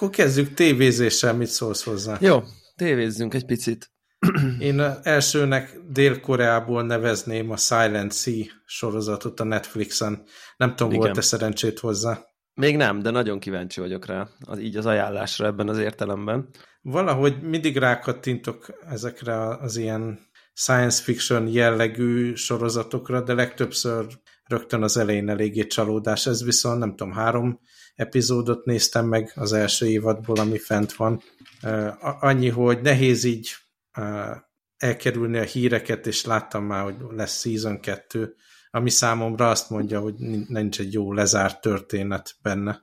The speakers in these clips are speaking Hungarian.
Akkor kezdjük tévézéssel, mit szólsz hozzá? Jó, tévézzünk egy picit. Én elsőnek Dél-Koreából nevezném a Silent Sea sorozatot a Netflixen. Nem tudom, volt-e szerencsét hozzá? Még nem, de nagyon kíváncsi vagyok rá, az, így az ajánlásra ebben az értelemben. Valahogy mindig rákattintok ezekre az ilyen science fiction jellegű sorozatokra, de legtöbbször rögtön az elején eléggé csalódás. Ez viszont nem tudom, három epizódot néztem meg az első évadból, ami fent van. Annyi, hogy nehéz így elkerülni a híreket, és láttam már, hogy lesz season 2, ami számomra azt mondja, hogy nincs egy jó lezárt történet benne.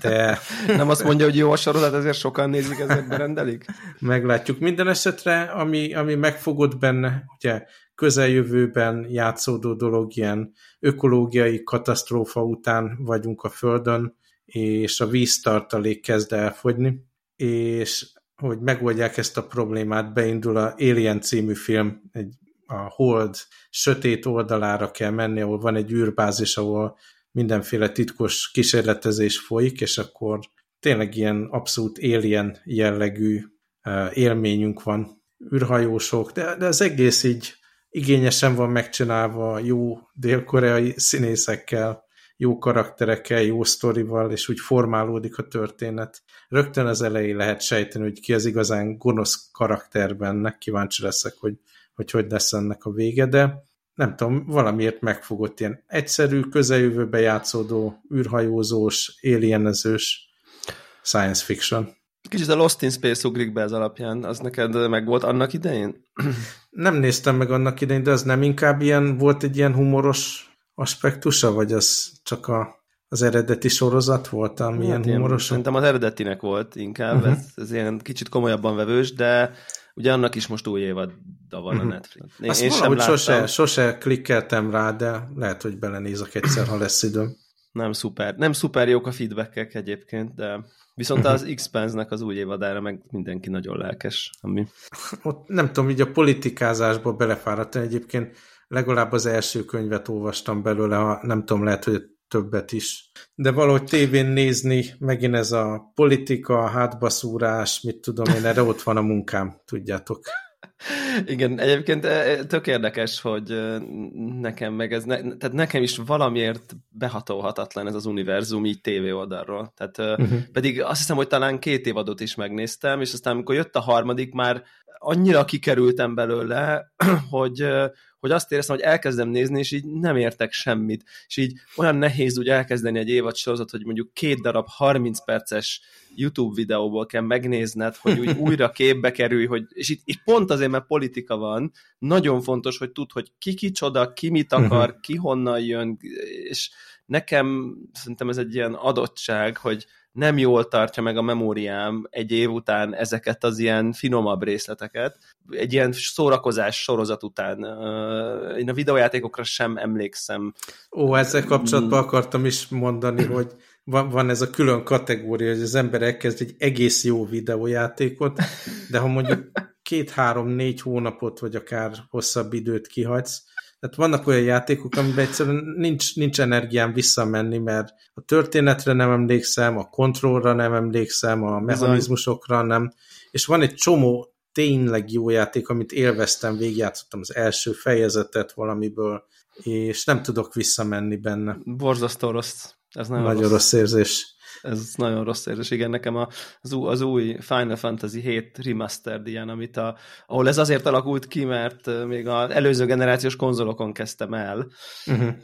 De... Nem azt mondja, hogy jó a sorozat, ezért sokan nézik, ezért berendelik? Meglátjuk. Minden esetre, ami, ami megfogott benne, ugye közeljövőben játszódó dolog, ilyen ökológiai katasztrófa után vagyunk a Földön, és a víztartalék kezd elfogyni, és hogy megoldják ezt a problémát, beindul a Alien című film, egy, a Hold sötét oldalára kell menni, ahol van egy űrbázis, ahol mindenféle titkos kísérletezés folyik, és akkor tényleg ilyen abszolút alien jellegű élményünk van, űrhajósok, de, de az egész így igényesen van megcsinálva, jó dél-koreai színészekkel, jó karakterekkel, jó sztorival, és úgy formálódik a történet. Rögtön az elején lehet sejteni, hogy ki az igazán gonosz karakter benne, kíváncsi leszek, hogy hogy, hogy lesz ennek a vége, de nem tudom, valamiért megfogott ilyen egyszerű, közeljövőbe játszódó, űrhajózós, alienezős science fiction. Kicsit a Lost in Space ugrik be ez alapján, az neked meg volt annak idején? Nem néztem meg annak idején, de az nem inkább ilyen, volt egy ilyen humoros aspektusa, vagy az csak a, az eredeti sorozat volt, ami hát ilyen humoros? Szerintem az eredetinek volt inkább, uh-huh. ez, ez ilyen kicsit komolyabban vevős, de ugye annak is most új évad van uh-huh. a mhm. Netflix. Én, Azt én sem láttam. sose, sose klikkeltem rá, de lehet, hogy belenézek egyszer, ha lesz időm. Nem szuper. Nem szuper jók a feedbackek egyébként, de viszont mhm. az X-Pense-nek az új évadára meg mindenki nagyon lelkes. Ami... Ott nem tudom, így a politikázásba belefáradtam egyébként legalább az első könyvet olvastam belőle, ha nem tudom, lehet, hogy többet is. De valahogy tévén nézni, megint ez a politika, hátbaszúrás, mit tudom én, erre ott van a munkám, tudjátok. Igen, egyébként e, e, tök érdekes, hogy e, nekem meg ez, ne, tehát nekem is valamiért behatolhatatlan ez az univerzum így tévé oldalról. Tehát uh-huh. pedig azt hiszem, hogy talán két évadot is megnéztem, és aztán amikor jött a harmadik, már annyira kikerültem belőle, hogy, hogy azt éreztem, hogy elkezdem nézni, és így nem értek semmit. És így olyan nehéz úgy elkezdeni egy évad sorozat, hogy mondjuk két darab 30 perces YouTube videóból kell megnézned, hogy úgy újra képbe kerülj, hogy, és itt, itt pont azért, mert politika van, nagyon fontos, hogy tud, hogy ki kicsoda, ki mit akar, ki honnan jön, és nekem szerintem ez egy ilyen adottság, hogy nem jól tartja meg a memóriám egy év után ezeket az ilyen finomabb részleteket. Egy ilyen szórakozás sorozat után. Én a videójátékokra sem emlékszem. Ó, ezzel kapcsolatban akartam is mondani, hogy van, ez a külön kategória, hogy az ember elkezd egy egész jó videójátékot, de ha mondjuk két-három-négy hónapot, vagy akár hosszabb időt kihagysz, tehát vannak olyan játékok, amiben egyszerűen nincs, nincs energiám visszamenni, mert a történetre nem emlékszem, a kontrollra nem emlékszem, a mechanizmusokra nem, és van egy csomó tényleg jó játék, amit élveztem, végigjátszottam az első fejezetet valamiből, és nem tudok visszamenni benne. Borzasztó rossz. Ez nagyon, nagyon rossz. rossz érzés ez nagyon rossz érzés. Igen, nekem az, az új Final Fantasy 7 Remastered ilyen, amit a, ahol ez azért alakult ki, mert még az előző generációs konzolokon kezdtem el, uh-huh.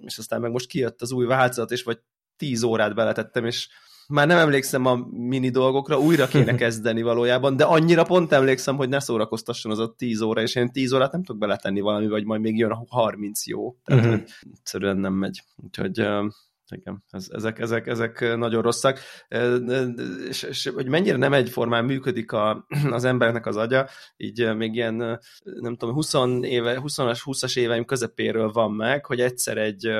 és aztán meg most kijött az új változat, és vagy 10 órát beletettem, és már nem emlékszem a mini dolgokra, újra kéne kezdeni valójában, de annyira pont emlékszem, hogy ne szórakoztasson az a 10 óra, és én 10 órát nem tudok beletenni valami, vagy majd még jön a 30 jó. Tehát uh-huh. egyszerűen nem megy. Úgyhogy igen, ez, ezek, ezek, ezek nagyon rosszak, és, és hogy mennyire nem egyformán működik a, az embernek az agya, így még ilyen, nem tudom, 20 éve, 20-as, 20-as éveim közepéről van meg, hogy egyszer egy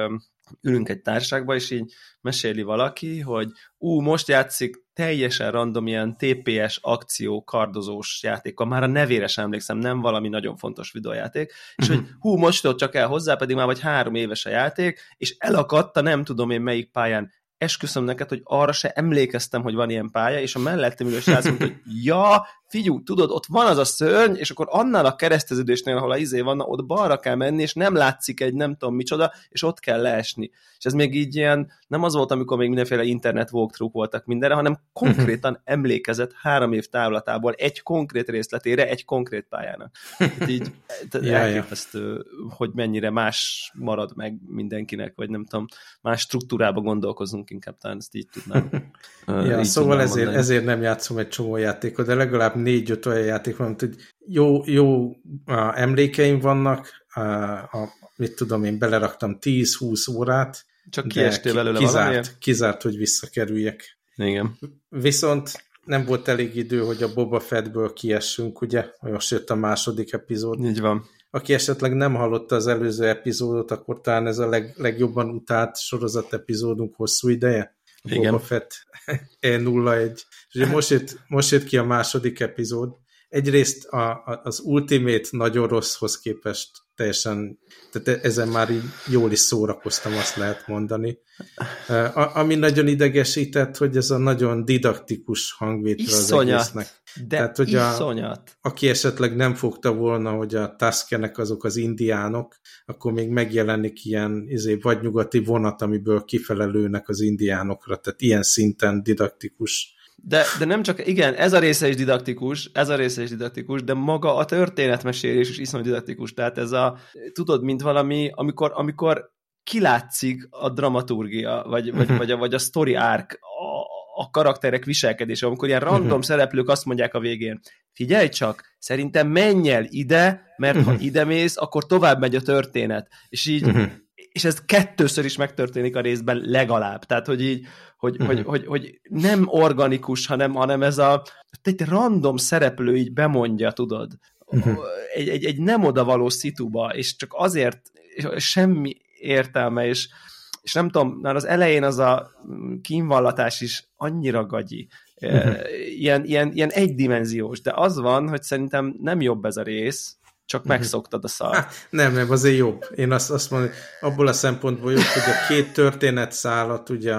ülünk egy társágba, és így meséli valaki, hogy ú, most játszik teljesen random ilyen TPS akció kardozós játék, már a nevére sem emlékszem, nem valami nagyon fontos videójáték, és hogy hú, most ott csak el hozzá, pedig már vagy három éves a játék, és elakadta nem tudom én melyik pályán. Esküszöm neked, hogy arra se emlékeztem, hogy van ilyen pálya, és a mellettem ülő srác hogy ja, figyú, tudod, ott van az a szörny, és akkor annál a kereszteződésnél, ahol a izé van, ott balra kell menni, és nem látszik egy nem tudom micsoda, és ott kell leesni. És ez még így ilyen, nem az volt, amikor még mindenféle internet walkthrough voltak mindenre, hanem konkrétan emlékezett három év távlatából egy konkrét részletére, egy konkrét pályának. Hát így ja, elképesztő, hogy mennyire más marad meg mindenkinek, vagy nem tudom, más struktúrába gondolkozunk inkább, talán ezt így tudnám. ja, így szóval tudnám ezért, ezért nem játszom egy csomó játékot, de legalább négy-öt olyan játék van, hogy jó, jó a, emlékeim vannak, a, a, mit tudom én, beleraktam 10-20 órát, csak kiestél belőle kizárt, valamiért? kizárt, hogy visszakerüljek. Igen. Viszont nem volt elég idő, hogy a Boba Fettből kiessünk, ugye? Most jött a második epizód. Így van. Aki esetleg nem hallotta az előző epizódot, akkor talán ez a leg, legjobban utált sorozat epizódunk hosszú ideje. Igen. Boba Fett E01. És ugye most jött, most jött ki a második epizód. Egyrészt a, a, az Ultimate nagyon rosszhoz képest teljesen, tehát ezen már így jól is szórakoztam, azt lehet mondani. A, ami nagyon idegesített, hogy ez a nagyon didaktikus hangvétel az egésznek. De Tehát, hogy iszonyat. A, aki esetleg nem fogta volna, hogy a Tuskenek azok az indiánok, akkor még megjelenik ilyen izé, vagy nyugati vonat, amiből kifelelőnek az indiánokra. Tehát ilyen szinten didaktikus de, de nem csak, igen, ez a része is didaktikus, ez a része is didaktikus, de maga a történetmesélés is iszonyú didaktikus. Tehát ez a, tudod, mint valami, amikor, amikor kilátszik a dramaturgia, vagy, vagy, vagy, a, vagy a story arc, a, a karakterek viselkedése, amikor ilyen random uh-huh. szereplők azt mondják a végén, figyelj csak, szerintem menj el ide, mert uh-huh. ha ide mész, akkor tovább megy a történet. És így, uh-huh. És ez kettőször is megtörténik a részben legalább. Tehát, hogy így, hogy, uh-huh. hogy, hogy, hogy nem organikus, hanem, hanem ez a egy random szereplő így bemondja, tudod, uh-huh. egy, egy, egy nem odavaló szituba, és csak azért semmi értelme, és, és nem tudom, már az elején az a kínvallatás is annyira gagyi, uh-huh. ilyen, ilyen, ilyen egydimenziós, de az van, hogy szerintem nem jobb ez a rész, csak uh-huh. megszoktad a szart. Hát, nem, nem, azért jobb. Én azt, azt mondom, abból a szempontból jobb, hogy a két történet szállat, ugye,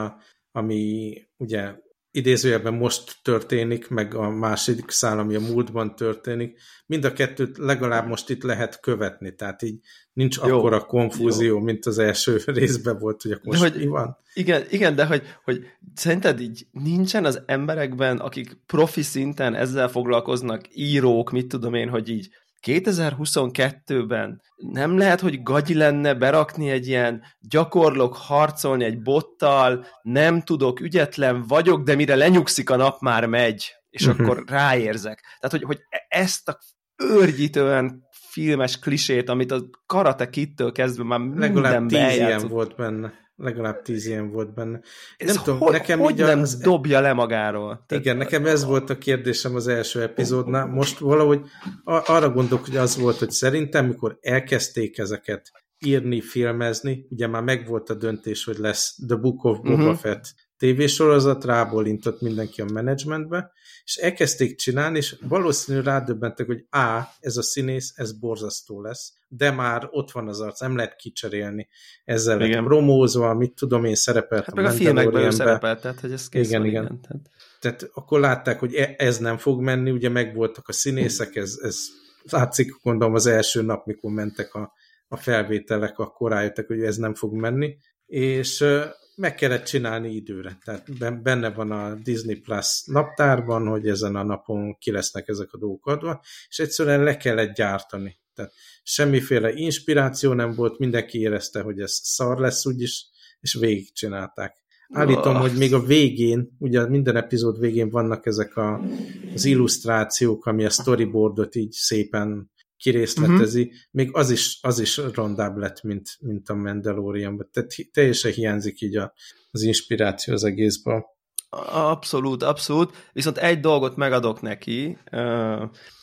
ami ugye idézőjelben most történik, meg a második szál, ami a múltban történik, mind a kettőt legalább most itt lehet követni, tehát így nincs jó, akkora konfúzió, jó. mint az első részben volt, hogy akkor most hogy, mi van. Igen, igen, de hogy, hogy szerinted így nincsen az emberekben, akik profi szinten ezzel foglalkoznak, írók, mit tudom én, hogy így 2022-ben nem lehet, hogy gagyi lenne berakni egy ilyen gyakorlok harcolni egy bottal, nem tudok, ügyetlen vagyok, de mire lenyugszik a nap már megy, és uh-huh. akkor ráérzek. Tehát, hogy, hogy ezt a őrgyítően filmes klisét, amit a Karate Kid-től kezdve már Legalább tíz ilyen volt benne legalább tíz ilyen volt benne. Ez nem tudom, nekem hogy nem az... dobja le magáról? Tehát... Igen, nekem ez volt a kérdésem az első epizódnál. Most valahogy arra gondolok, hogy az volt, hogy szerintem, mikor elkezdték ezeket írni, filmezni, ugye már megvolt a döntés, hogy lesz The Book of Boba uh-huh. Fett tévésorozat, rábólintott mindenki a menedzsmentbe, és elkezdték csinálni, és valószínűleg rádöbbentek, hogy A, ez a színész, ez borzasztó lesz, de már ott van az arc, nem lehet kicserélni ezzel igen. promózva, mit tudom én, szerepelt hát a, a filmekben ő szerepelt, tehát hogy ez kész igen, igen. igen. Tehát... tehát akkor látták, hogy e- ez nem fog menni, ugye megvoltak a színészek, ez, ez látszik, gondolom az első nap, mikor mentek a, a felvételek, akkor rájöttek, hogy ez nem fog menni, és meg kellett csinálni időre. Tehát benne van a Disney Plus naptárban, hogy ezen a napon ki lesznek ezek a dolgok adva, és egyszerűen le kellett gyártani. Tehát semmiféle inspiráció nem volt, mindenki érezte, hogy ez szar lesz úgyis, és végigcsinálták. Állítom, oh. hogy még a végén, ugye minden epizód végén vannak ezek a, az illusztrációk, ami a storyboardot így szépen kirészletezi, uh-huh. még az is, az is rondább lett, mint, mint a Mandalorian, tehát teljesen hiányzik így a, az inspiráció az egészből. Abszolút, abszolút, viszont egy dolgot megadok neki,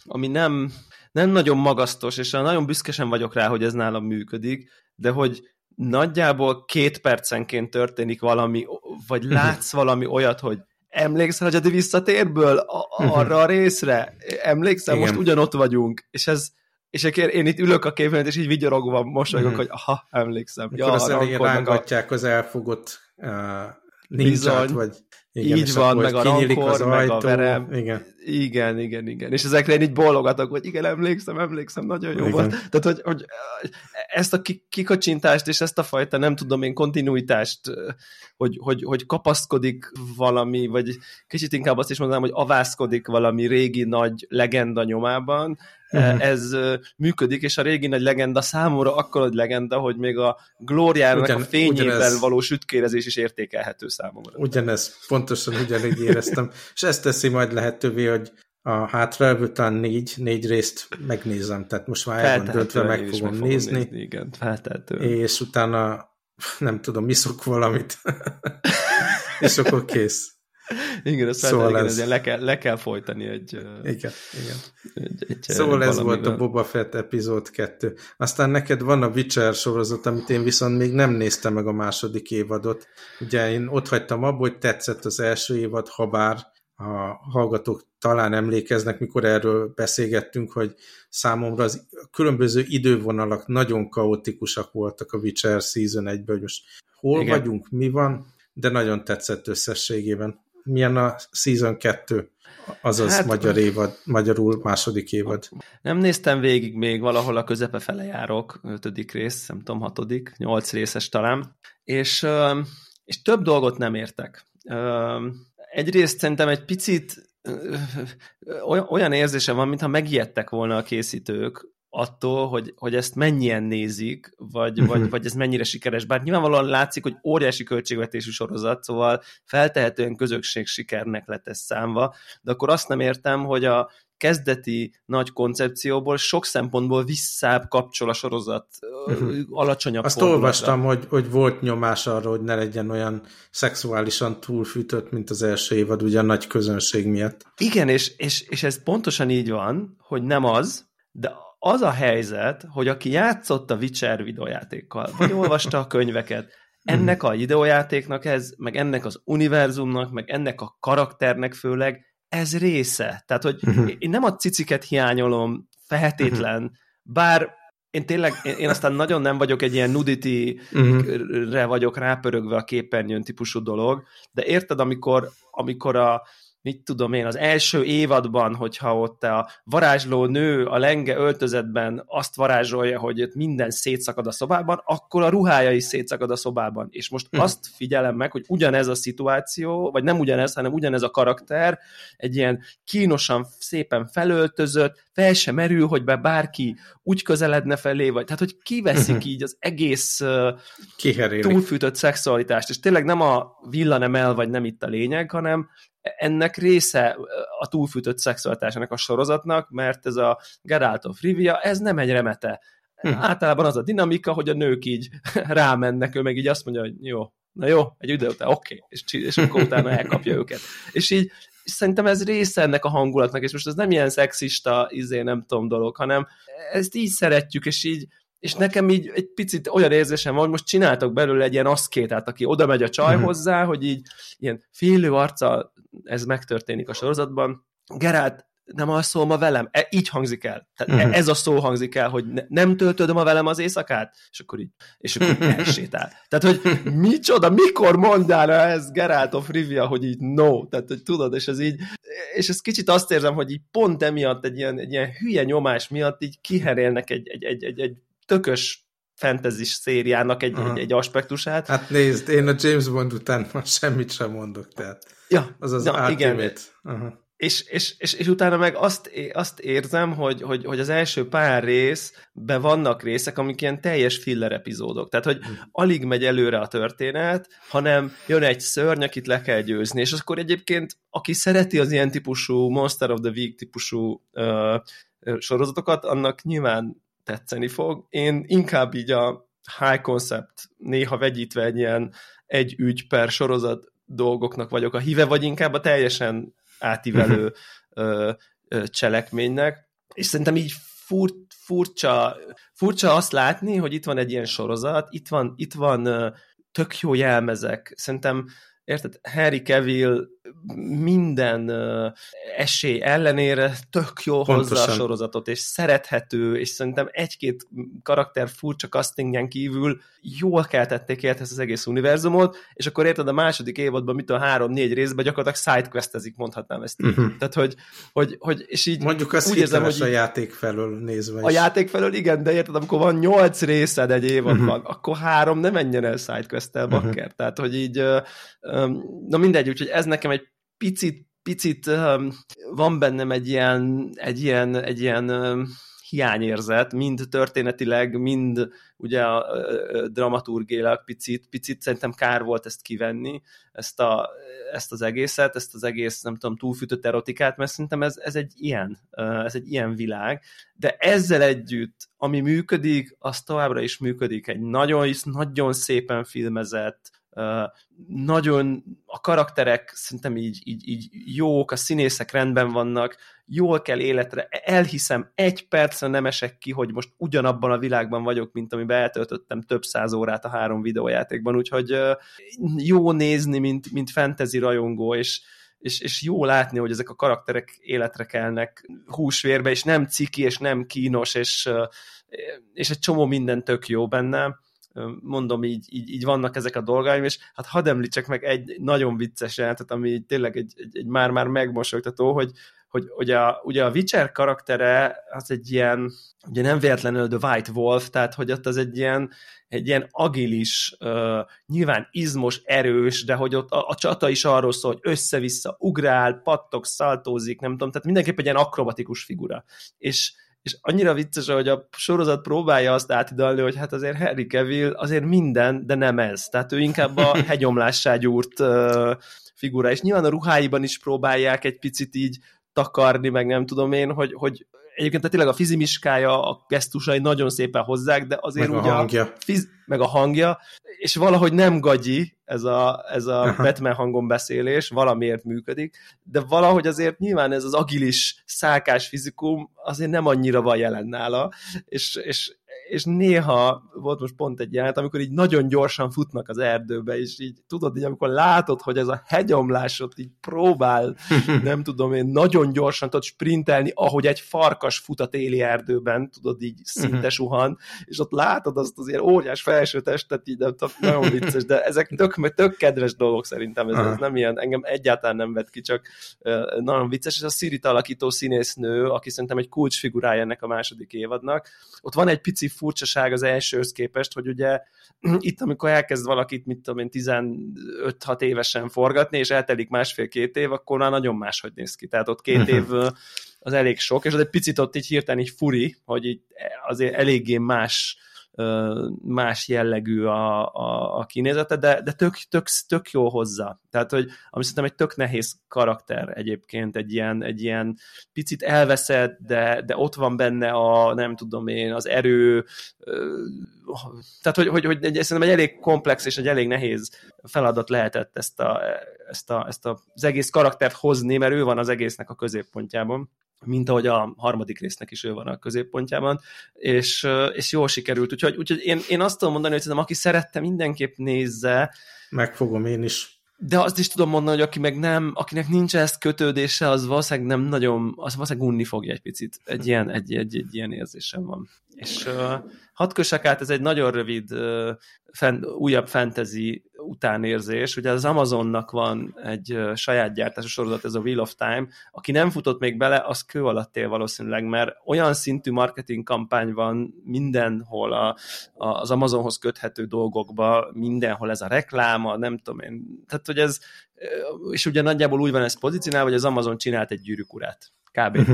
ami nem, nem nagyon magasztos, és nagyon büszkesen vagyok rá, hogy ez nálam működik, de hogy nagyjából két percenként történik valami, vagy mhm. látsz valami olyat, hogy emlékszel, hogy a visszatérből a, arra a részre? Emlékszel, Igen. most ugyanott vagyunk, és ez, és én itt ülök a képen, és így vigyorogva mosolygok, mm. hogy aha, emlékszem. Akkor ja, az elején rángatják az elfogott uh, nincs vagy igen, így van, meg a rankor, meg a verem. Igen. igen, igen, igen. És ezekre én így bólogatok, hogy igen, emlékszem, emlékszem, nagyon jó igen. volt. Tehát, hogy, hogy ezt a kikacsintást és ezt a fajta, nem tudom én, kontinuitást, hogy, hogy, hogy kapaszkodik valami, vagy kicsit inkább azt is mondanám, hogy avászkodik valami régi nagy legenda nyomában, uh-huh. ez működik, és a régi nagy legenda számomra akkor nagy legenda, hogy még a glóriának Ugyan, a fényében ugyanez, való sütkérezés is értékelhető számomra. Ugyanez, pontosan ugyanígy éreztem, és ezt teszi majd lehetővé, hogy a hátralévő talán négy, négy részt megnézem, tehát most már el van döntve, meg fogom, meg fogom nézni. nézni. Igen, feltehető. És utána nem tudom, iszok valamit, és akkor kész. Igen, ezt szóval igen, ez... le, kell, le kell folytani egy... Igen, igen. Egy, egy szóval ez volt a Boba Fett epizód 2. Aztán neked van a Witcher sorozat, amit én viszont még nem néztem meg a második évadot. Ugye én ott hagytam abba, hogy tetszett az első évad, ha bár a hallgatók talán emlékeznek, mikor erről beszélgettünk, hogy számomra az különböző idővonalak nagyon kaotikusak voltak a Witcher Season 1-ből, hogy most hol Igen. vagyunk, mi van, de nagyon tetszett összességében milyen a Season 2, azaz hát, magyar évad, magyarul második évad. Nem néztem végig még, valahol a közepe fele járok, ötödik rész, nem tudom, hatodik, nyolc részes talán, és, és több dolgot nem értek. Egyrészt szerintem egy picit olyan érzése van, mintha megijedtek volna a készítők attól, hogy, hogy ezt mennyien nézik, vagy, vagy, vagy ez mennyire sikeres. Bár nyilvánvalóan látszik, hogy óriási költségvetésű sorozat, szóval feltehetően közösség sikernek lett ez számva, de akkor azt nem értem, hogy a kezdeti nagy koncepcióból sok szempontból visszább kapcsol a sorozat uh-huh. alacsonyabb Azt fordulatra. olvastam, hogy, hogy volt nyomás arra, hogy ne legyen olyan szexuálisan túlfűtött, mint az első évad, ugye a nagy közönség miatt. Igen, és, és, és ez pontosan így van, hogy nem az, de az a helyzet, hogy aki játszott a Witcher videójátékkal, vagy olvasta a könyveket, ennek a videójátéknak ez, meg ennek az univerzumnak, meg ennek a karakternek főleg, ez része. Tehát, hogy mhm. én nem a ciciket hiányolom feltétlen, bár én tényleg, én aztán nagyon nem vagyok egy ilyen nudity-re vagyok rápörögve a képernyőn típusú dolog, de érted, amikor, amikor a, mit tudom én, az első évadban, hogyha ott a varázsló nő a lenge öltözetben azt varázsolja, hogy ott minden szétszakad a szobában, akkor a ruhája is szétszakad a szobában. És most hm. azt figyelem meg, hogy ugyanez a szituáció, vagy nem ugyanez, hanem ugyanez a karakter, egy ilyen kínosan, szépen felöltözött, fel sem merül, hogy be bárki úgy közeledne felé, vagy tehát, hogy kiveszik uh-huh. így az egész uh, túlfűtött szexualitást, és tényleg nem a villanem el, vagy nem itt a lényeg, hanem ennek része a túlfűtött szexualitásnak a sorozatnak, mert ez a Geralt of Rivia, ez nem egy remete. Hm. Általában az a dinamika, hogy a nők így rámennek, ő meg így azt mondja, hogy jó, na jó, egy idő után, oké, okay, és, és akkor utána elkapja őket. És így és szerintem ez része ennek a hangulatnak, és most ez nem ilyen szexista, izé nem tudom dolog, hanem ezt így szeretjük, és így és nekem így egy picit olyan érzésem van, hogy most csináltak belőle egy ilyen aszkétát, aki oda megy a csaj uh-huh. hozzá, hogy így ilyen félő arca, ez megtörténik a sorozatban. Gerát, nem alszol ma velem? E, így hangzik el. Tehát uh-huh. ez a szó hangzik el, hogy ne, nem töltöd ma velem az éjszakát? És akkor így, és akkor elsétál. Tehát, hogy micsoda, mikor mondál ez Geralt of Rivia, hogy így no, tehát, hogy tudod, és ez így, és ez kicsit azt érzem, hogy így pont emiatt egy ilyen, egy ilyen hülye nyomás miatt így kiherélnek egy, egy, egy, egy, egy tökös fantasy szériának egy, egy, egy aspektusát. Hát nézd, én a James Bond után már semmit sem mondok, tehát ja, az az ja, igen. Aha. És, és, és, és utána meg azt, azt érzem, hogy, hogy, hogy az első pár részben vannak részek, amik ilyen teljes filler epizódok. Tehát, hogy hmm. alig megy előre a történet, hanem jön egy szörny, akit le kell győzni. És akkor egyébként, aki szereti az ilyen típusú Monster of the Week típusú uh, sorozatokat, annak nyilván tetszeni fog. Én inkább így a high concept, néha vegyítve egy ilyen egy ügy per sorozat dolgoknak vagyok a híve, vagy inkább a teljesen átívelő ö, ö, cselekménynek. És szerintem így fur, furcsa, furcsa azt látni, hogy itt van egy ilyen sorozat, itt van, itt van ö, tök jó jelmezek. Szerintem érted, Harry Cavill minden esély ellenére tök jó Pontosan. hozzá a sorozatot, és szerethető, és szerintem egy-két karakter furcsa castingjen kívül jól keltették élethez az egész univerzumot, és akkor érted a második évadban, mit a három-négy részben gyakorlatilag sidequestezik, mondhatnám ezt. Uh-huh. Tehát, hogy, hogy, hogy, és így Mondjuk az úgy érzem, hogy a játék felől nézve is. A játék felől igen, de érted, amikor van nyolc részed egy évadban, uh-huh. akkor három nem menjen el sidequest-tel, bakker. Uh-huh. Tehát, hogy így, na mindegy, úgyhogy ez nekem picit, picit van bennem egy ilyen, egy ilyen, egy ilyen hiányérzet, mind történetileg, mind ugye a, dramaturgélag picit, picit szerintem kár volt ezt kivenni, ezt, a, ezt az egészet, ezt az egész, nem tudom, túlfűtött erotikát, mert szerintem ez, ez egy ilyen, ez egy ilyen világ, de ezzel együtt, ami működik, az továbbra is működik, egy nagyon, nagyon szépen filmezett, nagyon a karakterek szerintem így, így, így jók, a színészek rendben vannak, jól kell életre, elhiszem, egy percre nem esek ki, hogy most ugyanabban a világban vagyok, mint amiben eltöltöttem több száz órát a három videójátékban, úgyhogy jó nézni, mint, mint fantasy rajongó, és, és, és jó látni, hogy ezek a karakterek életre kelnek húsvérbe, és nem ciki, és nem kínos, és, és egy csomó minden tök jó benne mondom, így, így, így vannak ezek a dolgaim, és hát hadd említsek meg egy nagyon vicces jelentet, ami tényleg egy, egy, egy már-már megmosolytató, hogy, hogy ugye a, ugye a Witcher karaktere az egy ilyen, ugye nem véletlenül The White Wolf, tehát hogy ott az egy ilyen, egy ilyen agilis, uh, nyilván izmos, erős, de hogy ott a, a csata is arról szól, hogy össze-vissza ugrál, pattog, szaltózik, nem tudom, tehát mindenképp egy ilyen akrobatikus figura. És és annyira vicces, hogy a sorozat próbálja azt átidalni, hogy hát azért Harry Cavill azért minden, de nem ez. Tehát ő inkább a hegyomlássá gyúrt uh, figura, és nyilván a ruháiban is próbálják egy picit így takarni, meg nem tudom én, hogy, hogy egyébként tehát tényleg a fizimiskája, a gesztusai nagyon szépen hozzák, de azért meg ugye a hangja. A fiz, meg a hangja, és valahogy nem gagyi ez a, ez a Aha. Batman hangon beszélés, valamiért működik, de valahogy azért nyilván ez az agilis, szálkás fizikum azért nem annyira van jelen nála, és, és és néha volt most pont egy jelenet, amikor így nagyon gyorsan futnak az erdőbe, és így tudod, így amikor látod, hogy ez a hegyomlásot így próbál, nem tudom én, nagyon gyorsan tudod sprintelni, ahogy egy farkas fut a téli erdőben, tudod, így szinte mhm. suhan, és ott látod azt az ilyen óriás felső testet, így nem tudom, nagyon vicces, de ezek tök, tök kedves dolgok szerintem, ez, ez nem ilyen, engem egyáltalán nem vett ki, csak uh, nagyon vicces, és a Szirit alakító színésznő, aki szerintem egy kulcsfigurája ennek a második évadnak, ott van egy pici furcsaság az elsőhöz képest, hogy ugye itt, amikor elkezd valakit, mit tudom én, 15-6 évesen forgatni, és eltelik másfél-két év, akkor már nagyon máshogy néz ki. Tehát ott két év az elég sok, és az egy picit ott így hirtelen így furi, hogy így azért eléggé más más jellegű a, a, a kinézete, de, de tök, tök, tök jó hozzá. Tehát, hogy ami szerintem egy tök nehéz karakter egyébként, egy ilyen, egy ilyen picit elveszett, de, de ott van benne a, nem tudom én, az erő, tehát, hogy, hogy, hogy egy, szerintem egy elég komplex és egy elég nehéz feladat lehetett ezt, a, ezt, a, ezt a, az egész karaktert hozni, mert ő van az egésznek a középpontjában mint ahogy a harmadik résznek is ő van a középpontjában, és, és jól sikerült. Úgyhogy, úgyhogy én, én azt tudom mondani, hogy szerintem aki szerette, mindenképp nézze. Megfogom én is. De azt is tudom mondani, hogy aki meg nem, akinek nincs ezt kötődése, az valószínűleg nem nagyon, az valószínűleg unni fogja egy picit. Egy ilyen, egy, egy, egy ilyen érzésem van. És uh, hat kösek át, ez egy nagyon rövid, uh, fen, újabb fantasy utánérzés. Ugye az Amazonnak van egy saját gyártású sorozat, ez a Wheel of Time. Aki nem futott még bele, az kő alatt él valószínűleg, mert olyan szintű marketing kampány van mindenhol a, a, az Amazonhoz köthető dolgokba, mindenhol ez a rekláma, nem tudom én. Tehát, hogy ez, és ugye nagyjából úgy van ez pozícionálva, hogy az Amazon csinált egy gyűrűkurát. Kb. Mhm.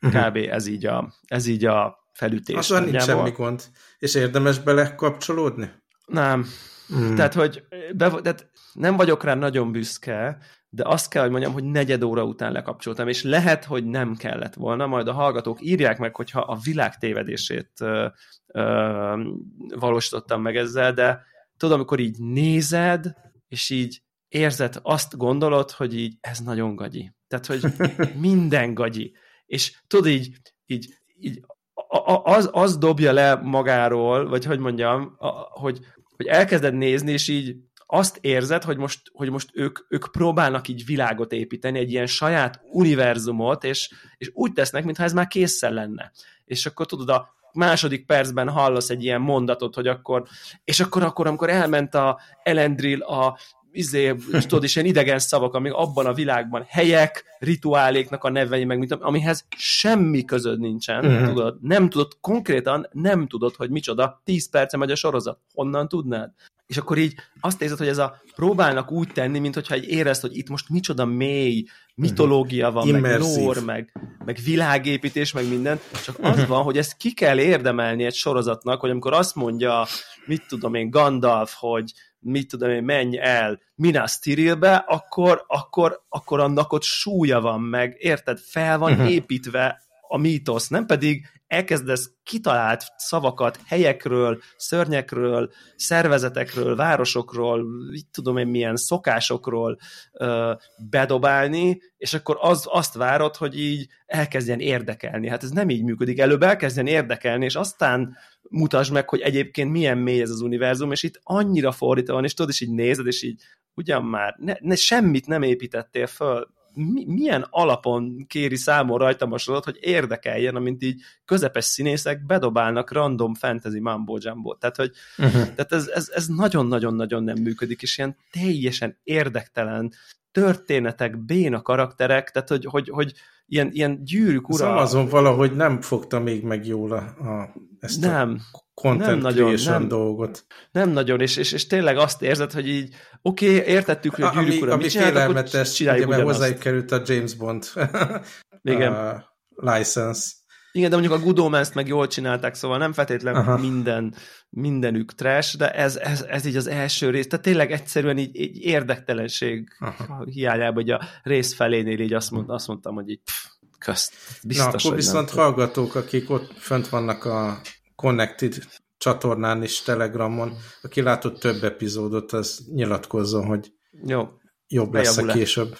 Mhm. Kb. ez így a, ez így a felütés. Azon nincs semmi gond. És érdemes bele kapcsolódni? Nem. Mm. Tehát, hogy be, tehát nem vagyok rá nagyon büszke, de azt kell, hogy mondjam, hogy negyed óra után lekapcsoltam, és lehet, hogy nem kellett volna, majd a hallgatók írják meg, hogyha a világ tévedését ö, ö, valósítottam meg ezzel, de tudod, amikor így nézed, és így érzed, azt gondolod, hogy így ez nagyon gagyi. Tehát, hogy minden gagyi. És tudod, így, így, így az, az dobja le magáról, vagy hogy mondjam, hogy, hogy elkezded nézni, és így azt érzed, hogy most, hogy most ők, ők próbálnak így világot építeni, egy ilyen saját univerzumot, és, és úgy tesznek, mintha ez már készen lenne. És akkor tudod, a második percben hallasz egy ilyen mondatot, hogy akkor, és akkor, akkor amikor elment a Elendril a izé, tudod, és ilyen idegen szavak, amik abban a világban helyek, rituáléknak a nevei, meg mint, amihez semmi közöd nincsen, uh-huh. tudod, nem tudod, konkrétan nem tudod, hogy micsoda, 10 perce megy a sorozat, honnan tudnád? És akkor így azt érzed, hogy ez a próbálnak úgy tenni, mint hogyha egy érezd, hogy itt most micsoda mély mitológia van, Immersive. meg lore, meg, meg világépítés, meg minden, csak az uh-huh. van, hogy ezt ki kell érdemelni egy sorozatnak, hogy amikor azt mondja, mit tudom én, Gandalf, hogy mit tudom én, menj el Minas Tirithbe, akkor, akkor, akkor annak ott súlya van meg, érted? Fel van uh-huh. építve a mítosz, nem pedig elkezdesz kitalált szavakat helyekről, szörnyekről, szervezetekről, városokról, így tudom én milyen szokásokról ö, bedobálni, és akkor az, azt várod, hogy így elkezdjen érdekelni. Hát ez nem így működik. Előbb elkezdjen érdekelni, és aztán mutasd meg, hogy egyébként milyen mély ez az univerzum, és itt annyira fordítva van, és tudod, és így nézed, és így ugyan már, ne, ne, semmit nem építettél föl, mi, milyen alapon kéri számon rajtam a sorot, hogy érdekeljen, amint így közepes színészek bedobálnak random fantasy mambo jumbo. Tehát, hogy uh-huh. tehát ez, ez, ez nagyon-nagyon-nagyon nem működik, és ilyen teljesen érdektelen történetek, béna karakterek, tehát hogy, hogy, hogy ilyen, ilyen gyűrűk ura... Az Amazon valahogy nem fogta még meg jól a, a, ezt nem, a content nem nagyon, nem, dolgot. Nem nagyon, és, és, és tényleg azt érzed, hogy így oké, okay, értettük, hogy a gyűrűk ura ami mit félelmetes, ugye, mert hozzájuk került a James Bond Igen. a license. Igen, de mondjuk a Good Omens-t meg jól csinálták, szóval nem feltétlenül minden, mindenük trash, de ez, ez, ez így az első rész, tehát tényleg egyszerűen így, így érdektelenség Aha. hiányában, hogy a rész felénél így azt, mond, azt mondtam, hogy így pff, közt. Biztos, Na, akkor viszont hallgatók, akik ott fönt vannak a Connected csatornán is, Telegramon, aki látott több epizódot, az nyilatkozzon, hogy Jó. jobb lesz a később.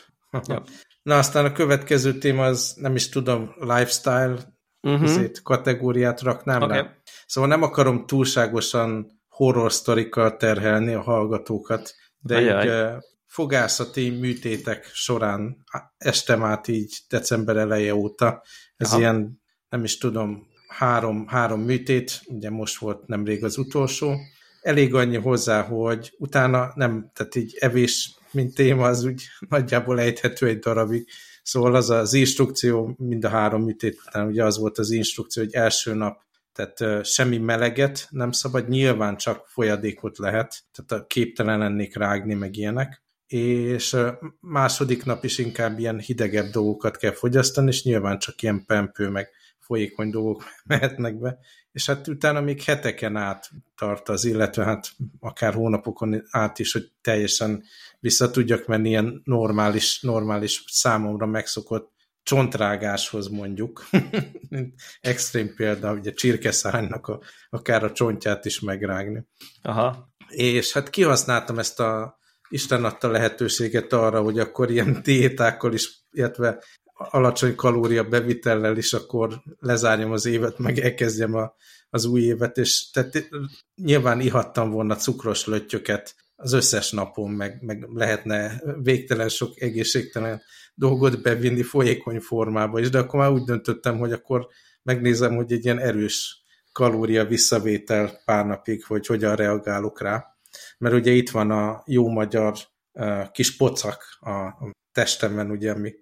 Jó. Na aztán a következő téma az nem is tudom, lifestyle uh-huh. kategóriát raknám okay. le. Szóval nem akarom túlságosan horror sztorikkal terhelni a hallgatókat, de Ajaj. így fogászati műtétek során estem át így december eleje óta. Ez Aha. ilyen, nem is tudom, három, három műtét, ugye most volt nemrég az utolsó. Elég annyi hozzá, hogy utána nem, tehát így evés, mint téma, az úgy nagyjából ejthető egy darabig. Szóval az az instrukció mind a három műtét után, ugye az volt az instrukció, hogy első nap tehát semmi meleget nem szabad, nyilván csak folyadékot lehet, tehát képtelen lennék rágni, meg ilyenek, és második nap is inkább ilyen hidegebb dolgokat kell fogyasztani, és nyilván csak ilyen pempő, meg folyékony dolgok mehetnek be, és hát utána még heteken át tart az, illetve hát akár hónapokon át is, hogy teljesen vissza tudjak menni ilyen normális, normális számomra megszokott csontrágáshoz mondjuk. Extrém példa, ugye csirkeszárnak a, akár a csontját is megrágni. Aha. És hát kihasználtam ezt a Isten adta lehetőséget arra, hogy akkor ilyen diétákkal is, illetve alacsony kalória bevitellel is akkor lezárjam az évet, meg elkezdjem a, az új évet, és tehát nyilván ihattam volna cukros löttyöket az összes napon, meg, meg lehetne végtelen sok egészségtelen dolgot bevinni folyékony formába is, de akkor már úgy döntöttem, hogy akkor megnézem, hogy egy ilyen erős kalória visszavétel pár napig, hogy hogyan reagálok rá. Mert ugye itt van a jó magyar uh, kis pocak a testemben, ugye, ami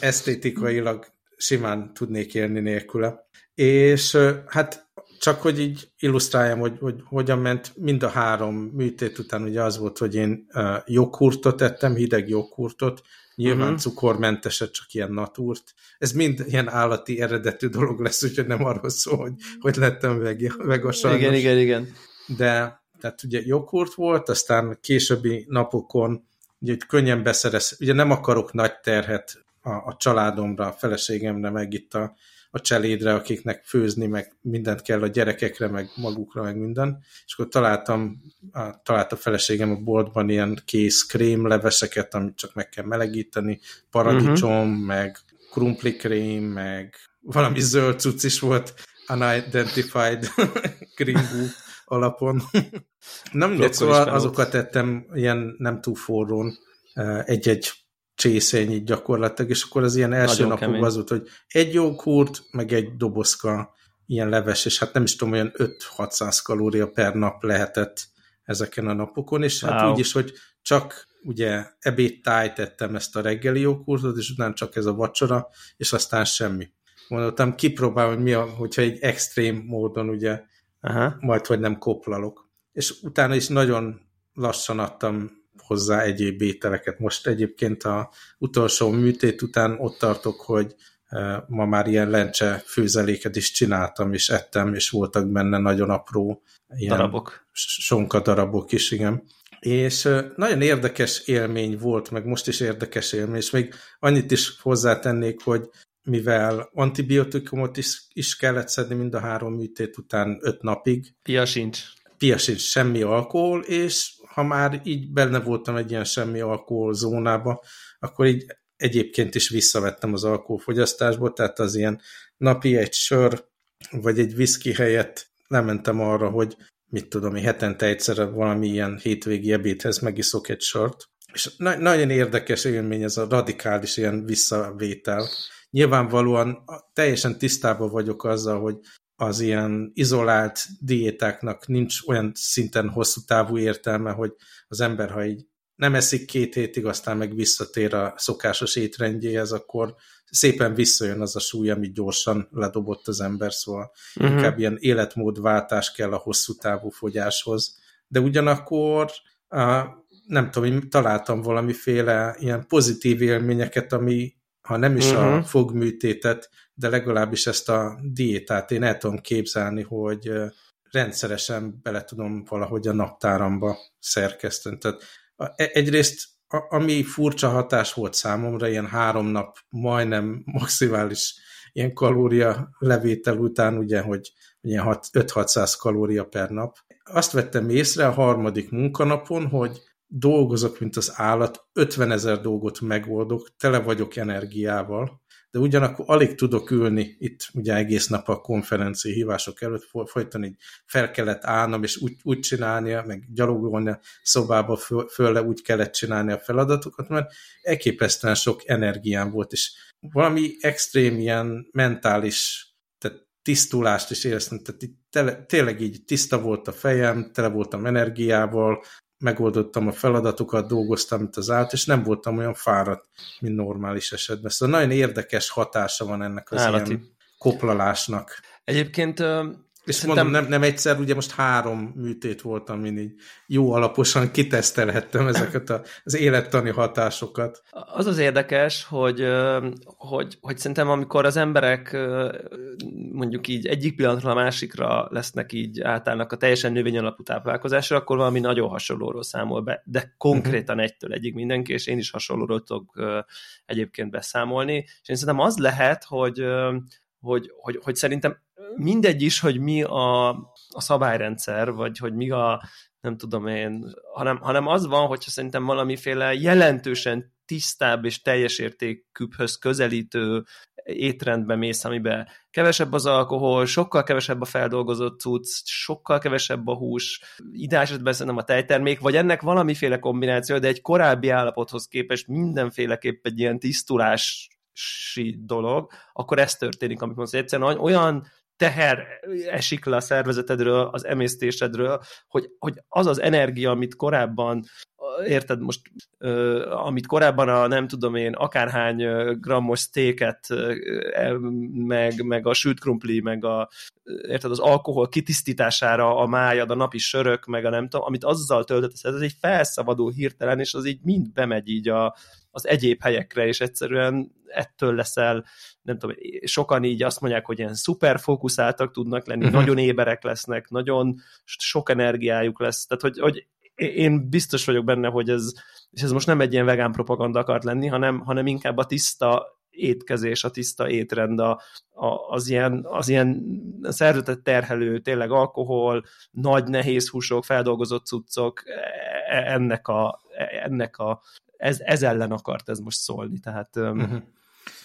esztétikailag simán tudnék élni nélküle. És hát csak hogy így illusztráljam, hogy, hogy hogyan ment mind a három műtét után, ugye az volt, hogy én joghurtot ettem, hideg joghurtot, nyilván uh-huh. cukormenteset, csak ilyen natúrt. Ez mind ilyen állati eredetű dolog lesz, úgyhogy nem arról szól, hogy, hogy lettem vega sajnos. Igen, igen, igen. De tehát ugye joghurt volt, aztán későbbi napokon ugye hogy könnyen beszerez, ugye nem akarok nagy terhet a, a családomra, a feleségemre, meg itt a a cselédre, akiknek főzni, meg mindent kell a gyerekekre, meg magukra, meg minden. És akkor találtam, a, talált a feleségem a boltban ilyen kész krémleveseket, amit csak meg kell melegíteni, paradicsom, uh-huh. meg krumplikrém, meg valami zöld cucc is volt, unidentified green alapon. nem mindegy, szóval azokat tettem ilyen nem túl forrón, egy-egy csészény gyakorlatilag, és akkor az ilyen első Nagyon napokban az volt, hogy egy joghurt, meg egy dobozka ilyen leves, és hát nem is tudom, olyan 5-600 kalória per nap lehetett ezeken a napokon, és hát wow. úgy is, hogy csak ugye ebédtáj tettem ezt a reggeli joghurtot, és utána csak ez a vacsora, és aztán semmi. Mondottam, kipróbálom, hogy mi a, hogyha egy extrém módon ugye Aha. majd, hogy nem koplalok. És utána is nagyon lassan adtam hozzá egyéb ételeket. Most egyébként a utolsó műtét után ott tartok, hogy e, ma már ilyen lencse főzeléket is csináltam, és ettem, és voltak benne nagyon apró ilyen darabok. sonka darabok is, igen. És e, nagyon érdekes élmény volt, meg most is érdekes élmény, és még annyit is hozzátennék, hogy mivel antibiotikumot is, is kellett szedni mind a három műtét után öt napig. Pia sincs. Pia sincs, semmi alkohol, és ha már így benne voltam egy ilyen semmi alkohol zónába, akkor így egyébként is visszavettem az alkoholfogyasztásból, tehát az ilyen napi egy sör, vagy egy viszki helyett lementem arra, hogy mit tudom, hetente egyszer valami ilyen hétvégi ebédhez megiszok egy sört. És na nagyon érdekes élmény ez a radikális ilyen visszavétel. Nyilvánvalóan teljesen tisztában vagyok azzal, hogy az ilyen izolált diétáknak nincs olyan szinten hosszú távú értelme, hogy az ember, ha így nem eszik két hétig, aztán meg visszatér a szokásos étrendjéhez, akkor szépen visszajön az a súly, amit gyorsan ledobott az ember, szóval uh-huh. inkább ilyen életmódváltás kell a hosszú távú fogyáshoz. De ugyanakkor a, nem tudom, én találtam valamiféle ilyen pozitív élményeket, ami ha nem is uh-huh. a mhm. fogműtétet, de legalábbis ezt a diétát én el tudom képzelni, hogy rendszeresen bele tudom valahogy a naptáramba szerkeszteni. Tehát e, egyrészt ami furcsa hatás volt számomra, ilyen három nap majdnem maximális ilyen kalória levétel után, ugye, hogy ilyen 5-600 kalória per nap. Azt vettem észre a harmadik munkanapon, hogy dolgozok, mint az állat, 50 ezer dolgot megoldok, tele vagyok energiával, de ugyanakkor alig tudok ülni itt ugye egész nap a konferencia hívások előtt, folyton így fel kellett állnom, és úgy, úgy csinálnia, meg gyalogolni a szobába föl, föl úgy kellett csinálni a feladatokat, mert elképesztően sok energiám volt, és valami extrém ilyen mentális tehát tisztulást is éreztem, tehát így tele, tényleg így tiszta volt a fejem, tele voltam energiával, megoldottam a feladatokat, dolgoztam, mint az állat, és nem voltam olyan fáradt, mint normális esetben. Szóval nagyon érdekes hatása van ennek az Állati. ilyen koplalásnak. Egyébként és Szerintem... mondom, nem, nem egyszer, ugye most három műtét voltam, amin így jó alaposan kitesztelhettem ezeket a, az élettani hatásokat. Az az érdekes, hogy, hogy, hogy szerintem amikor az emberek mondjuk így egyik pillanatra a másikra lesznek így átállnak a teljesen növény alapú táplálkozásra, akkor valami nagyon hasonlóról számol be, de konkrétan uh-huh. egytől egyik mindenki, és én is hasonlóról tudok egyébként beszámolni. És én szerintem az lehet, hogy hogy, hogy, hogy szerintem mindegy is, hogy mi a, a szabályrendszer, vagy hogy mi a, nem tudom én, hanem, hanem az van, hogyha szerintem valamiféle jelentősen tisztább és teljes értékűbbhöz közelítő étrendbe mész, amiben kevesebb az alkohol, sokkal kevesebb a feldolgozott cucc, sokkal kevesebb a hús, esetben szerintem a tejtermék, vagy ennek valamiféle kombináció, de egy korábbi állapothoz képest mindenféleképp egy ilyen tisztulási dolog, akkor ez történik, amit mondsz. Egyszerűen olyan teher esik le a szervezetedről, az emésztésedről, hogy, hogy az az energia, amit korábban érted most, amit korábban a nem tudom én, akárhány grammos steaket, meg, meg a sült krumpli, meg a, érted, az alkohol kitisztítására a májad, a napi sörök, meg a nem tudom, amit azzal töltött, ez egy felszabadul hirtelen, és az így mind bemegy így a, az egyéb helyekre, és egyszerűen ettől leszel, nem tudom, sokan így azt mondják, hogy ilyen szuper fókuszáltak tudnak lenni, uh-huh. nagyon éberek lesznek, nagyon sok energiájuk lesz, tehát hogy, hogy én biztos vagyok benne, hogy ez, és ez most nem egy ilyen vegán propaganda akart lenni, hanem, hanem inkább a tiszta étkezés, a tiszta étrend, a, a, az ilyen, az ilyen szervezetet terhelő, tényleg alkohol, nagy nehéz húsok, feldolgozott cuccok, e, ennek a, ennek a ez, ez ellen akart ez most szólni, tehát uh-huh.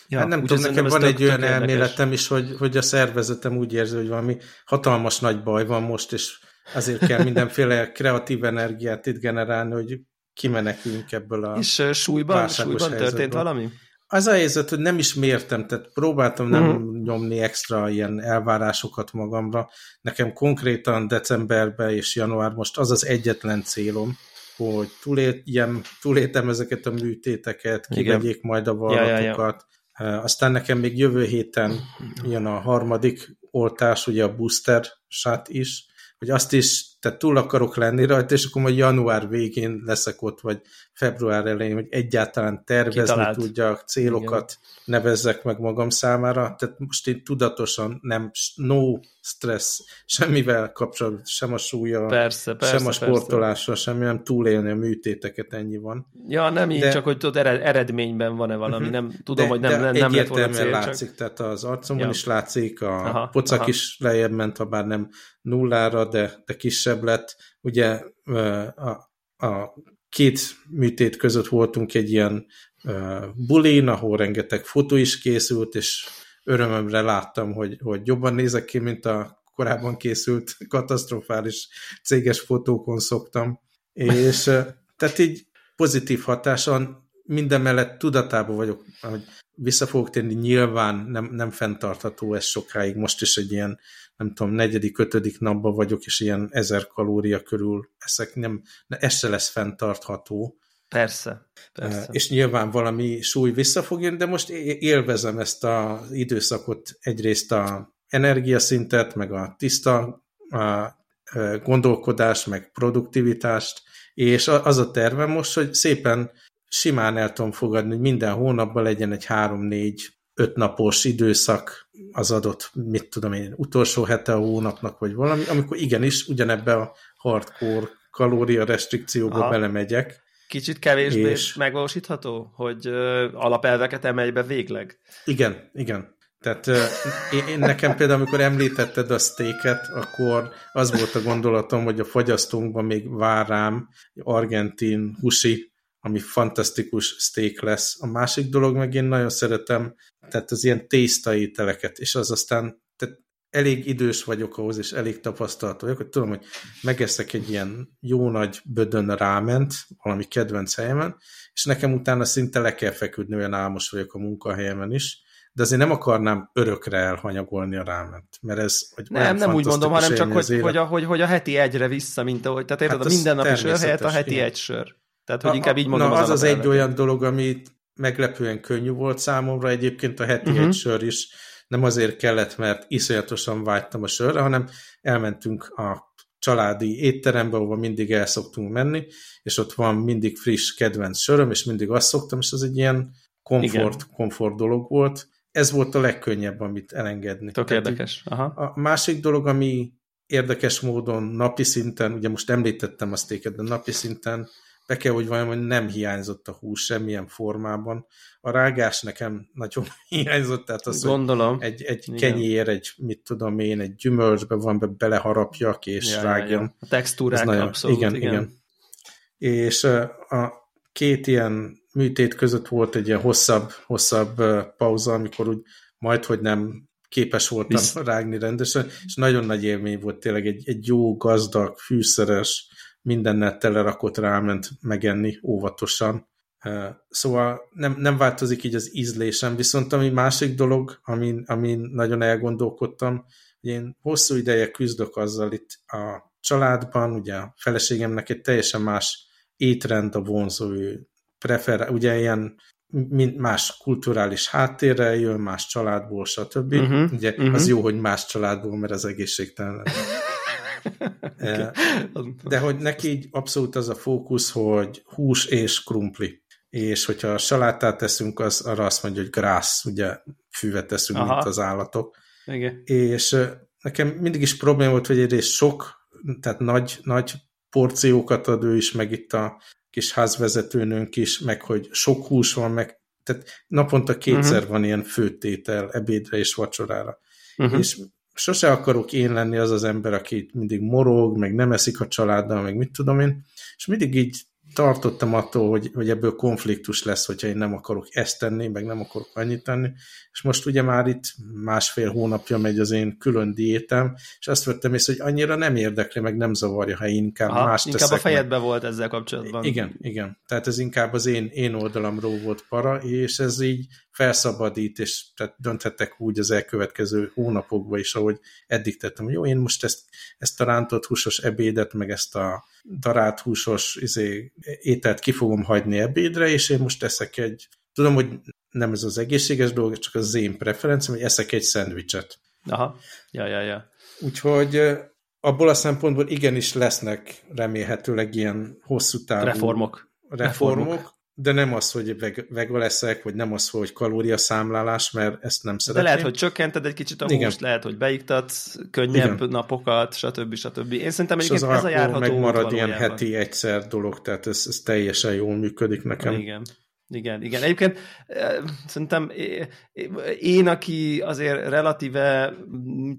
Ja, hát nem tudom, nekem van egy olyan elméletem is, hogy, hogy a szervezetem úgy érzi, hogy valami hatalmas nagy baj van most, és azért kell mindenféle kreatív energiát itt generálni, hogy kimeneküljünk ebből a És súlyban, súlyban történt valami? Az a helyzet, hogy nem is mértem, tehát próbáltam nem uh-huh. nyomni extra ilyen elvárásokat magamra. Nekem konkrétan decemberben és január most az az egyetlen célom, hogy túléljem, túléltem ezeket a műtéteket, kivegyék majd a vallatokat. Ja, ja, ja. Aztán nekem még jövő héten jön a harmadik oltás, ugye a booster shot is, hogy azt is, tehát túl akarok lenni rajta, és akkor majd január végén leszek ott, vagy február elején, hogy egyáltalán tervezni Kitalált. tudjak, célokat Igen. nevezzek meg magam számára. Tehát most én tudatosan nem, no stress, semmivel kapcsolatban, sem a súlya, persze, persze, sem a sportolással, semmi, nem túlélni a műtéteket, ennyi van. Ja, nem így, de, csak hogy tudod, eredményben van-e valami, uh-huh. nem tudom, de, hogy nem, nem, nem lett volna cél, látszik, csak... tehát az arcomon ja. is látszik, a aha, pocak aha. is lejjebb ment, ha bár nem nullára, de, de kisebb lett. Ugye a, a két műtét között voltunk egy ilyen uh, bulin, ahol rengeteg fotó is készült, és örömömre láttam, hogy, hogy jobban nézek ki, mint a korábban készült katasztrofális céges fotókon szoktam. És uh, tehát így pozitív hatáson minden mellett tudatában vagyok, hogy vissza fogok tenni, nyilván nem, nem fenntartható ez sokáig. Most is egy ilyen nem tudom, negyedik, ötödik napban vagyok, és ilyen ezer kalória körül eszek, nem, ez se lesz fenntartható. Persze, persze. És nyilván valami súly vissza fog jönni, de most élvezem ezt az időszakot, egyrészt a energiaszintet, meg a tiszta a gondolkodást, meg produktivitást, és az a tervem most, hogy szépen simán el tudom fogadni, hogy minden hónapban legyen egy három-négy öt napos időszak az adott, mit tudom én, utolsó hete a hónapnak, vagy valami, amikor igenis ugyanebbe a hardcore kalória restrikcióba Aha. belemegyek. Kicsit kevésbé és... megvalósítható, hogy ö, alapelveket emelj be végleg? Igen, igen. Tehát ö, én, én nekem például, amikor említetted a steaket, akkor az volt a gondolatom, hogy a fagyasztónkban még vár rám argentin husi ami fantasztikus steak lesz. A másik dolog meg én nagyon szeretem, tehát az ilyen tészta ételeket, és az aztán tehát elég idős vagyok ahhoz, és elég tapasztalt vagyok, hogy tudom, hogy megeszek egy ilyen jó nagy bödön ráment, valami kedvenc helyemen, és nekem utána szinte le kell feküdni, olyan álmos vagyok a munkahelyemen is, de azért nem akarnám örökre elhanyagolni a ráment, mert ez... Hogy nem, nem úgy mondom, hanem csak, hogy, hogy, a, hogy, hogy a heti egyre vissza, mint ahogy, tehát érted, hát a mindennapi sör helyett a heti igen. egy sör. Tehát, hogy inkább így mondom. Na, az az, az egy olyan dolog, ami meglepően könnyű volt számomra, egyébként a heti uh-huh. egy sör is nem azért kellett, mert iszonyatosan vágytam a sörre, hanem elmentünk a családi étterembe, ahova mindig el szoktunk menni, és ott van mindig friss kedvenc söröm, és mindig azt szoktam, és az egy ilyen komfort, komfort dolog volt. Ez volt a legkönnyebb, amit elengedni. Tök Tehát érdekes. Aha. A másik dolog, ami érdekes módon napi szinten, ugye most említettem azt éket, de napi szinten be kell, hogy valami, hogy nem hiányzott a hús semmilyen formában. A rágás nekem nagyon hiányzott, tehát az, Gondolom. egy, egy kenyér, egy mit tudom én, egy gyümölcsbe van, be beleharapjak, és ja, rágjam. Ja, ja. A textúrák nagyon, abszolút, igen, igen. igen. És a két ilyen műtét között volt egy ilyen hosszabb, hosszabb pauza, amikor úgy majd, hogy nem képes voltam Visz... rágni rendesen, és nagyon nagy élmény volt tényleg egy, egy jó, gazdag, fűszeres, mindennel telerakott ráment megenni óvatosan. Szóval nem, nem változik így az ízlésem, viszont ami másik dolog, amin, amin nagyon elgondolkodtam, hogy én hosszú ideje küzdök azzal itt a családban, ugye a feleségemnek egy teljesen más étrend a vonzó, ő prefer, ugye ilyen más kulturális háttérrel jön, más családból, stb. Uh-huh, ugye uh-huh. az jó, hogy más családból, mert az egészségtelen De hogy neki így abszolút az a fókusz, hogy hús és krumpli. És hogyha a salátát teszünk, az arra azt mondja, hogy grász, ugye füvet teszünk, Aha. mint az állatok. Igen. És nekem mindig is probléma volt, hogy egyrészt sok, tehát nagy, nagy porciókat ad ő is, meg itt a kis házvezetőnőnk is, meg hogy sok hús van, meg tehát naponta kétszer uh-huh. van ilyen főtétel ebédre és vacsorára. Uh-huh. És sose akarok én lenni az az ember, aki mindig morog, meg nem eszik a családdal, meg mit tudom én, és mindig így tartottam attól, hogy, hogy ebből konfliktus lesz, hogyha én nem akarok ezt tenni, meg nem akarok annyit tenni, és most ugye már itt másfél hónapja megy az én külön diétem, és azt vettem észre, hogy annyira nem érdekli, meg nem zavarja, ha én inkább Aha, más Inkább a fejedbe meg. volt ezzel kapcsolatban. Igen, igen. Tehát ez inkább az én, én oldalamról volt para, és ez így felszabadít, és tehát dönthetek úgy az elkövetkező hónapokban is, ahogy eddig tettem, hogy jó, én most ezt, ezt a rántott húsos ebédet, meg ezt a darált húsos izé, ételt ki fogom hagyni ebédre, és én most eszek egy, tudom, hogy nem ez az egészséges dolog, csak az én preferenciám, hogy eszek egy szendvicset. Aha, ja, ja, ja. Úgyhogy abból a szempontból igenis lesznek remélhetőleg ilyen hosszú távú reformok. reformok, reformok de nem az, hogy veg, vega leszek, vagy nem az, hogy kalóriaszámlálás, mert ezt nem szeretném. De lehet, hogy csökkented egy kicsit a Igen. húst, lehet, hogy beiktatsz könnyebb Igen. napokat, stb. stb. Én szerintem egyébként ez a járható megmarad ilyen heti egyszer dolog, tehát ez, ez teljesen jól működik nekem. Igen. Igen, igen. Egyébként szerintem én, aki azért relatíve,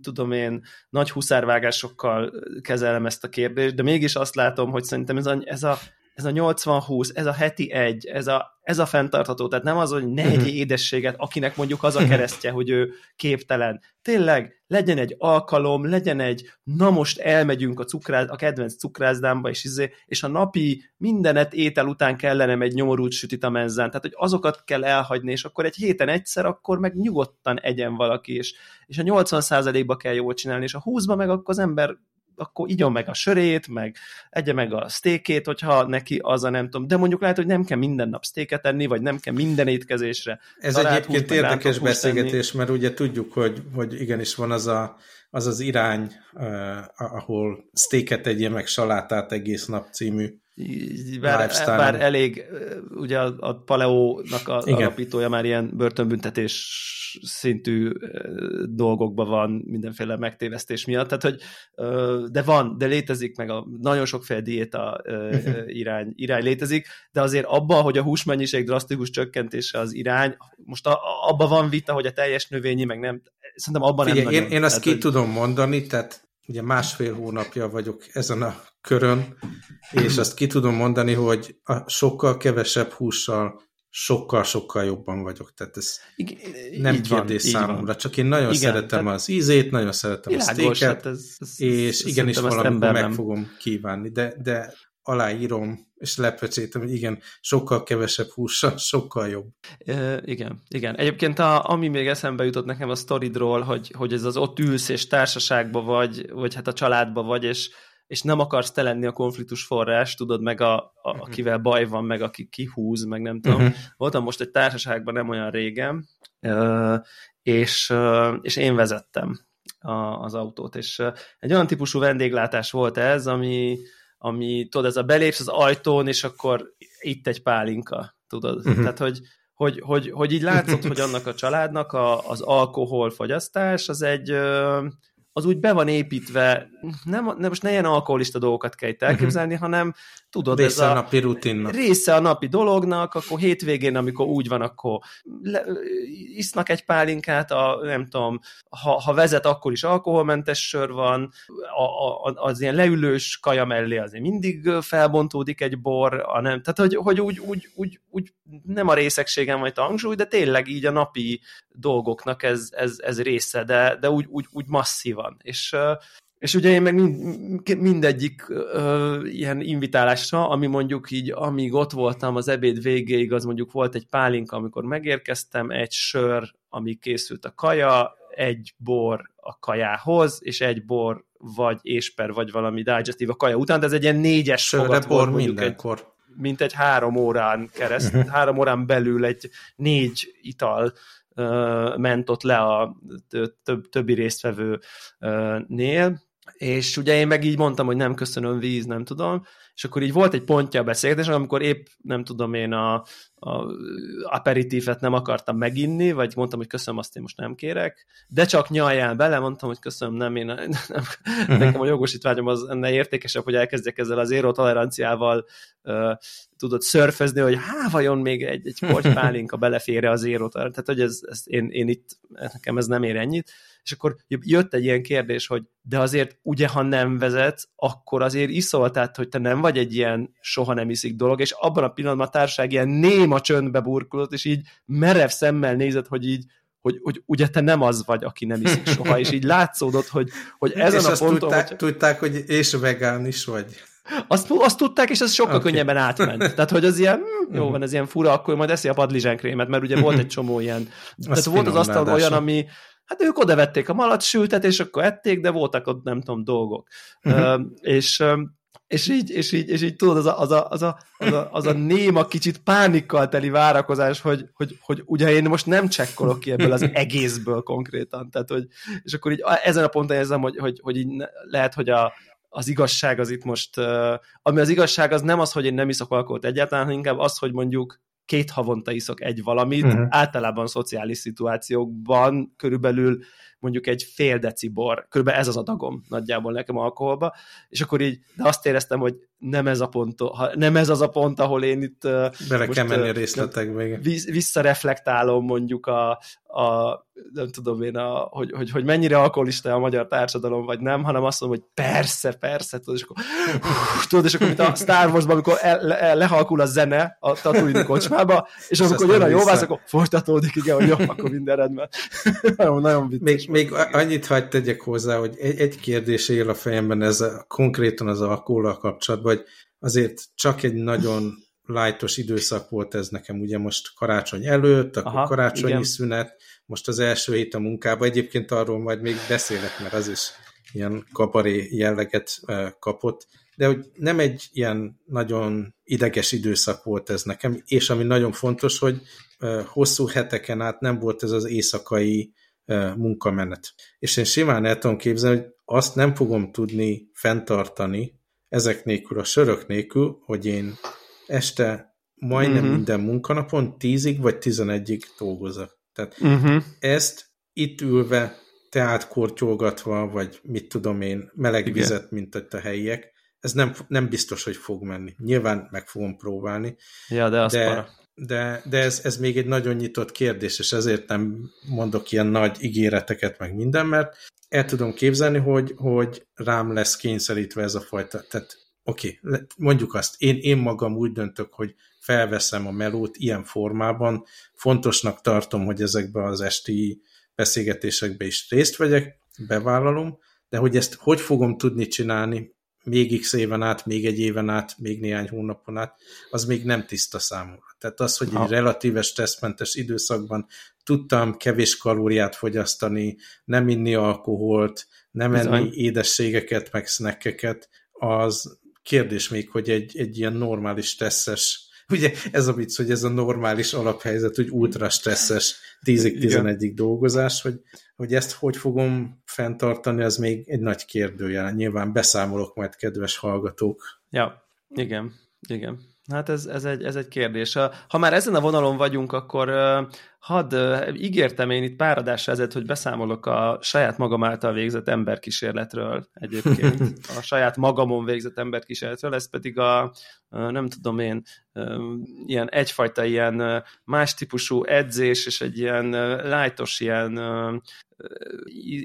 tudom én, nagy huszárvágásokkal kezelem ezt a kérdést, de mégis azt látom, hogy szerintem ez a, ez a ez a 80-20, ez a heti egy, ez a, ez a fenntartható, tehát nem az, hogy ne egy uh-huh. édességet, akinek mondjuk az a keresztje, hogy ő képtelen. Tényleg, legyen egy alkalom, legyen egy, na most elmegyünk a, cukráz, a kedvenc cukrászdámba, és, izé, és a napi mindenet étel után kellene egy nyomorult sütit a menzen, tehát hogy azokat kell elhagyni, és akkor egy héten egyszer, akkor meg nyugodtan egyen valaki, és, és a 80%-ba kell jól csinálni, és a 20-ba meg akkor az ember akkor igyon meg a sörét, meg egye meg a sztékét, hogyha neki az a nem tudom, de mondjuk lehet, hogy nem kell minden nap sztéket enni, vagy nem kell minden étkezésre. Ez egyébként húsz, érdekes beszélgetés, tenni. mert ugye tudjuk, hogy, hogy igenis van az a, az, az irány, uh, ahol sztéket egye meg salátát egész nap című bár, bár elég, ugye a, a Paleónak a Igen. alapítója már ilyen börtönbüntetés szintű dolgokban van mindenféle megtévesztés miatt, tehát hogy de van, de létezik, meg a nagyon sokféle diéta irány, irány létezik, de azért abba, hogy a húsmennyiség drasztikus csökkentése az irány, most a, abba van vita, hogy a teljes növényi, meg nem, szerintem abban Figyelj, nem én, nagyon. Én azt tehát, ki hogy... tudom mondani, tehát ugye másfél hónapja vagyok ezen a körön, és azt ki tudom mondani, hogy a sokkal kevesebb hússal sokkal-sokkal jobban vagyok. Tehát ez Igen, nem kérdés van, számomra, van. csak én nagyon Igen, szeretem az ízét, nagyon szeretem világos, a sztéket, hát ez, ez, és igenis valamikor meg fogom kívánni, de, de aláírom, és lepecsétem, hogy igen, sokkal kevesebb hússal, sokkal jobb. E, igen, igen. Egyébként a, ami még eszembe jutott nekem a sztoridról, hogy, hogy ez az ott ülsz és társaságba vagy, vagy hát a családba vagy, és és nem akarsz te lenni a konfliktus forrás, tudod, meg a, a, mhm. akivel baj van, meg aki kihúz, meg nem tudom. Uh-huh. Voltam most egy társaságban nem olyan régen, és, és én vezettem a, az autót, és egy olyan típusú vendéglátás volt ez, ami, ami tudod, ez a belépsz az ajtón, és akkor itt egy pálinka, tudod. Uh-huh. Tehát, hogy, hogy, hogy, hogy így látszott, hogy annak a családnak a, az alkoholfogyasztás az egy, az úgy be van építve, nem, nem most ne ilyen alkoholista dolgokat kell itt elképzelni, uh-huh. hanem tudod, része ez a, a napi rutinnak. Része a napi dolognak, akkor hétvégén, amikor úgy van, akkor le, isznak egy pálinkát, a, nem tudom, ha, ha vezet, akkor is alkoholmentes sör van, a, a, az ilyen leülős kaja mellé azért mindig felbontódik egy bor, a nem, tehát hogy, hogy úgy, úgy, úgy, úgy, nem a részegségem vagy a hangsúly, de tényleg így a napi dolgoknak ez, ez, ez része, de, de úgy, úgy, úgy masszívan. És és ugye én meg mind, mindegyik ö, ilyen invitálásra, ami mondjuk így, amíg ott voltam az ebéd végéig, az mondjuk volt egy pálinka, amikor megérkeztem, egy sör, ami készült a kaja, egy bor a kajához, és egy bor vagy ésper, vagy valami digestív a kaja után, de ez egy ilyen négyes Sörre bor mindenkor. Egy, mint egy három órán kereszt, uh-huh. három órán belül egy négy ital ment ott le a több, többi résztvevőnél, és ugye én meg így mondtam, hogy nem köszönöm víz, nem tudom, és akkor így volt egy pontja a beszélgetés, amikor épp, nem tudom én, a, a aperitívet nem akartam meginni, vagy mondtam, hogy köszönöm, azt én most nem kérek, de csak nyaljál bele, mondtam, hogy köszönöm, nem, én nem, uh-huh. nekem a jogosítványom az ennél értékesebb, hogy elkezdjek ezzel az éró toleranciával uh, tudod szörfözni, hogy há, vajon még egy, egy portypálinka belefére az éró Tehát, hogy ez, ez én, én itt, nekem ez nem ér ennyit, és akkor jött egy ilyen kérdés, hogy de azért ugye, ha nem vezetsz, akkor azért iszol, tehát hogy te nem vagy egy ilyen soha nem iszik dolog, és abban a pillanatban a társaság ilyen néma csöndbe burkolott, és így merev szemmel nézett, hogy így hogy, hogy ugye te nem az vagy, aki nem iszik soha, és így látszódott, hogy, hogy ezen és a ponton... Tudták, hogy... tudták, hogy és vegán is vagy. Azt, azt tudták, és ez sokkal okay. könnyebben átment. Tehát, hogy az ilyen, hm, jó van, ez ilyen fura, akkor majd eszi a padlizsánkrémet, mert ugye volt egy csomó ilyen. Tehát volt az asztal olyan, ami, hát ők oda vették a malac sültet, és akkor ették, de voltak ott nem tudom dolgok. Uh-huh. Uh, és és így, és így, és így tudod, az a, az, a, az, a, az, a, az a néma, kicsit pánikkal teli várakozás, hogy, hogy, hogy ugye én most nem csekkolok ki ebből az egészből konkrétan, tehát hogy, és akkor így ezen a ponton érzem, hogy, hogy, hogy így lehet, hogy a, az igazság az itt most, ami az igazság az nem az, hogy én nem iszok alkoholt egyáltalán, hanem inkább az, hogy mondjuk két havonta iszok egy valamit, uh-huh. általában szociális szituációkban körülbelül mondjuk egy fél deci bor, körülbelül ez az adagom nagyjából nekem alkoholba, és akkor így, de azt éreztem, hogy nem ez a pont, nem ez az a pont, ahol én itt Bele most, kell menni a részletekbe. Visszareflektálom mondjuk a, a nem tudom én, a, hogy, hogy, hogy mennyire alkoholista a magyar társadalom, vagy nem, hanem azt mondom, hogy persze, persze, tudod, és akkor, hú, tudod, és akkor mint a Star Wars-ban, amikor el, el, lehalkul a zene a Tatooine kocsmába, és amikor jön a jóvász, akkor folytatódik, igen, hogy jó, akkor minden rendben. nagyon, nagyon vicces. Még, még annyit hagyd tegyek hozzá, hogy egy, egy kérdés él a fejemben ez a, konkrétan az alkohollal kapcsolatban, hogy azért csak egy nagyon lájtos időszak volt ez nekem, ugye most karácsony előtt, akkor Aha, karácsonyi igen. szünet, most az első hét a munkában, egyébként arról majd még beszélek, mert az is ilyen kaparé jelleget kapott, de hogy nem egy ilyen nagyon ideges időszak volt ez nekem, és ami nagyon fontos, hogy hosszú heteken át nem volt ez az éjszakai munkamenet. És én simán el tudom képzelni, hogy azt nem fogom tudni fenntartani ezek nélkül, a sörök nélkül, hogy én este majdnem uh-huh. minden munkanapon 10-ig vagy 11-ig dolgozok. Tehát uh-huh. ezt itt ülve, teát kortyolgatva, vagy mit tudom én, meleg Igen. vizet, mint ott a helyiek, ez nem, nem biztos, hogy fog menni. Nyilván meg fogom próbálni. Ja, de az de, de, de ez, ez még egy nagyon nyitott kérdés, és ezért nem mondok ilyen nagy ígéreteket, meg minden, mert el tudom képzelni, hogy, hogy rám lesz kényszerítve ez a fajta, tehát oké, okay, mondjuk azt, én, én magam úgy döntök, hogy felveszem a melót ilyen formában, fontosnak tartom, hogy ezekbe az esti beszélgetésekbe is részt vegyek, bevállalom, de hogy ezt hogy fogom tudni csinálni még x éven át, még egy éven át, még néhány hónapon át, az még nem tiszta számomra. Tehát az, hogy egy relatíve stresszmentes időszakban tudtam kevés kalóriát fogyasztani, nem inni alkoholt, nem enni édességeket, meg snackeket, az kérdés még, hogy egy, egy ilyen normális stresszes, ugye ez a vicc, hogy ez a normális alaphelyzet, hogy ultra stresszes 10-11 dolgozás, hogy, hogy ezt hogy fogom fenntartani, az még egy nagy kérdőjel. Nyilván beszámolok majd, kedves hallgatók. Ja, igen, igen. Hát ez, ez, egy, ez egy kérdés. Ha már ezen a vonalon vagyunk, akkor hadd ígértem én itt pár adásra ezért, hogy beszámolok a saját magam által végzett emberkísérletről egyébként. A saját magamon végzett emberkísérletről, ez pedig a, nem tudom én, ilyen egyfajta ilyen más típusú edzés, és egy ilyen lájtos ilyen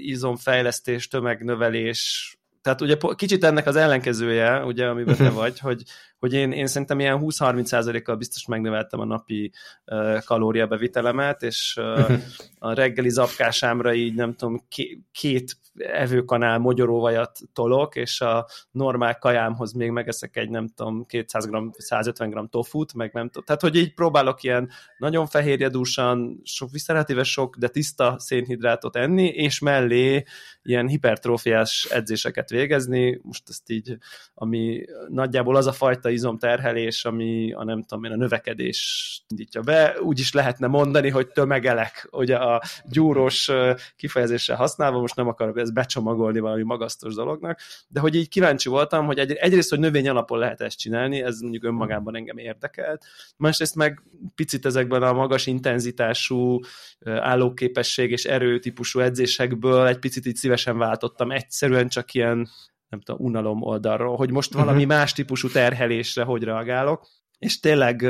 izomfejlesztés, tömegnövelés, tehát ugye kicsit ennek az ellenkezője, ugye, amiben te vagy, hogy, hogy én, én szerintem ilyen 20-30%-kal biztos megnöveltem a napi uh, kalóriabevitelemet, és uh, a reggeli zapkásámra így nem tudom, két evőkanál mogyoróvajat tolok, és a normál kajámhoz még megeszek egy, nem tudom, 200 g, 150 g tofut, meg nem tudom. Tehát, hogy így próbálok ilyen nagyon fehérjedúsan, sok, relatíve sok, de tiszta szénhidrátot enni, és mellé ilyen hipertrófiás edzéseket végezni. Most ezt így, ami nagyjából az a fajta izomterhelés, ami a nem tudom én, a növekedés indítja be. Úgy is lehetne mondani, hogy tömegelek, ugye a gyúrós kifejezéssel használva, most nem akarok ezt becsomagolni valami magasztos dolognak, de hogy így kíváncsi voltam, hogy egy, egyrészt, hogy növény alapon lehet ezt csinálni, ez mondjuk önmagában engem érdekelt, másrészt meg picit ezekben a magas intenzitású állóképesség és erő típusú edzésekből egy picit így szívesen váltottam, egyszerűen csak ilyen nem tudom, unalom oldalról, hogy most valami uh-huh. más típusú terhelésre hogy reagálok, és tényleg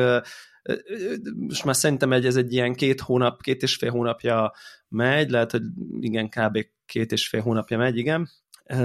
most már szerintem egy, ez egy ilyen két hónap, két és fél hónapja megy, lehet, hogy igen, kb. két és fél hónapja megy, igen,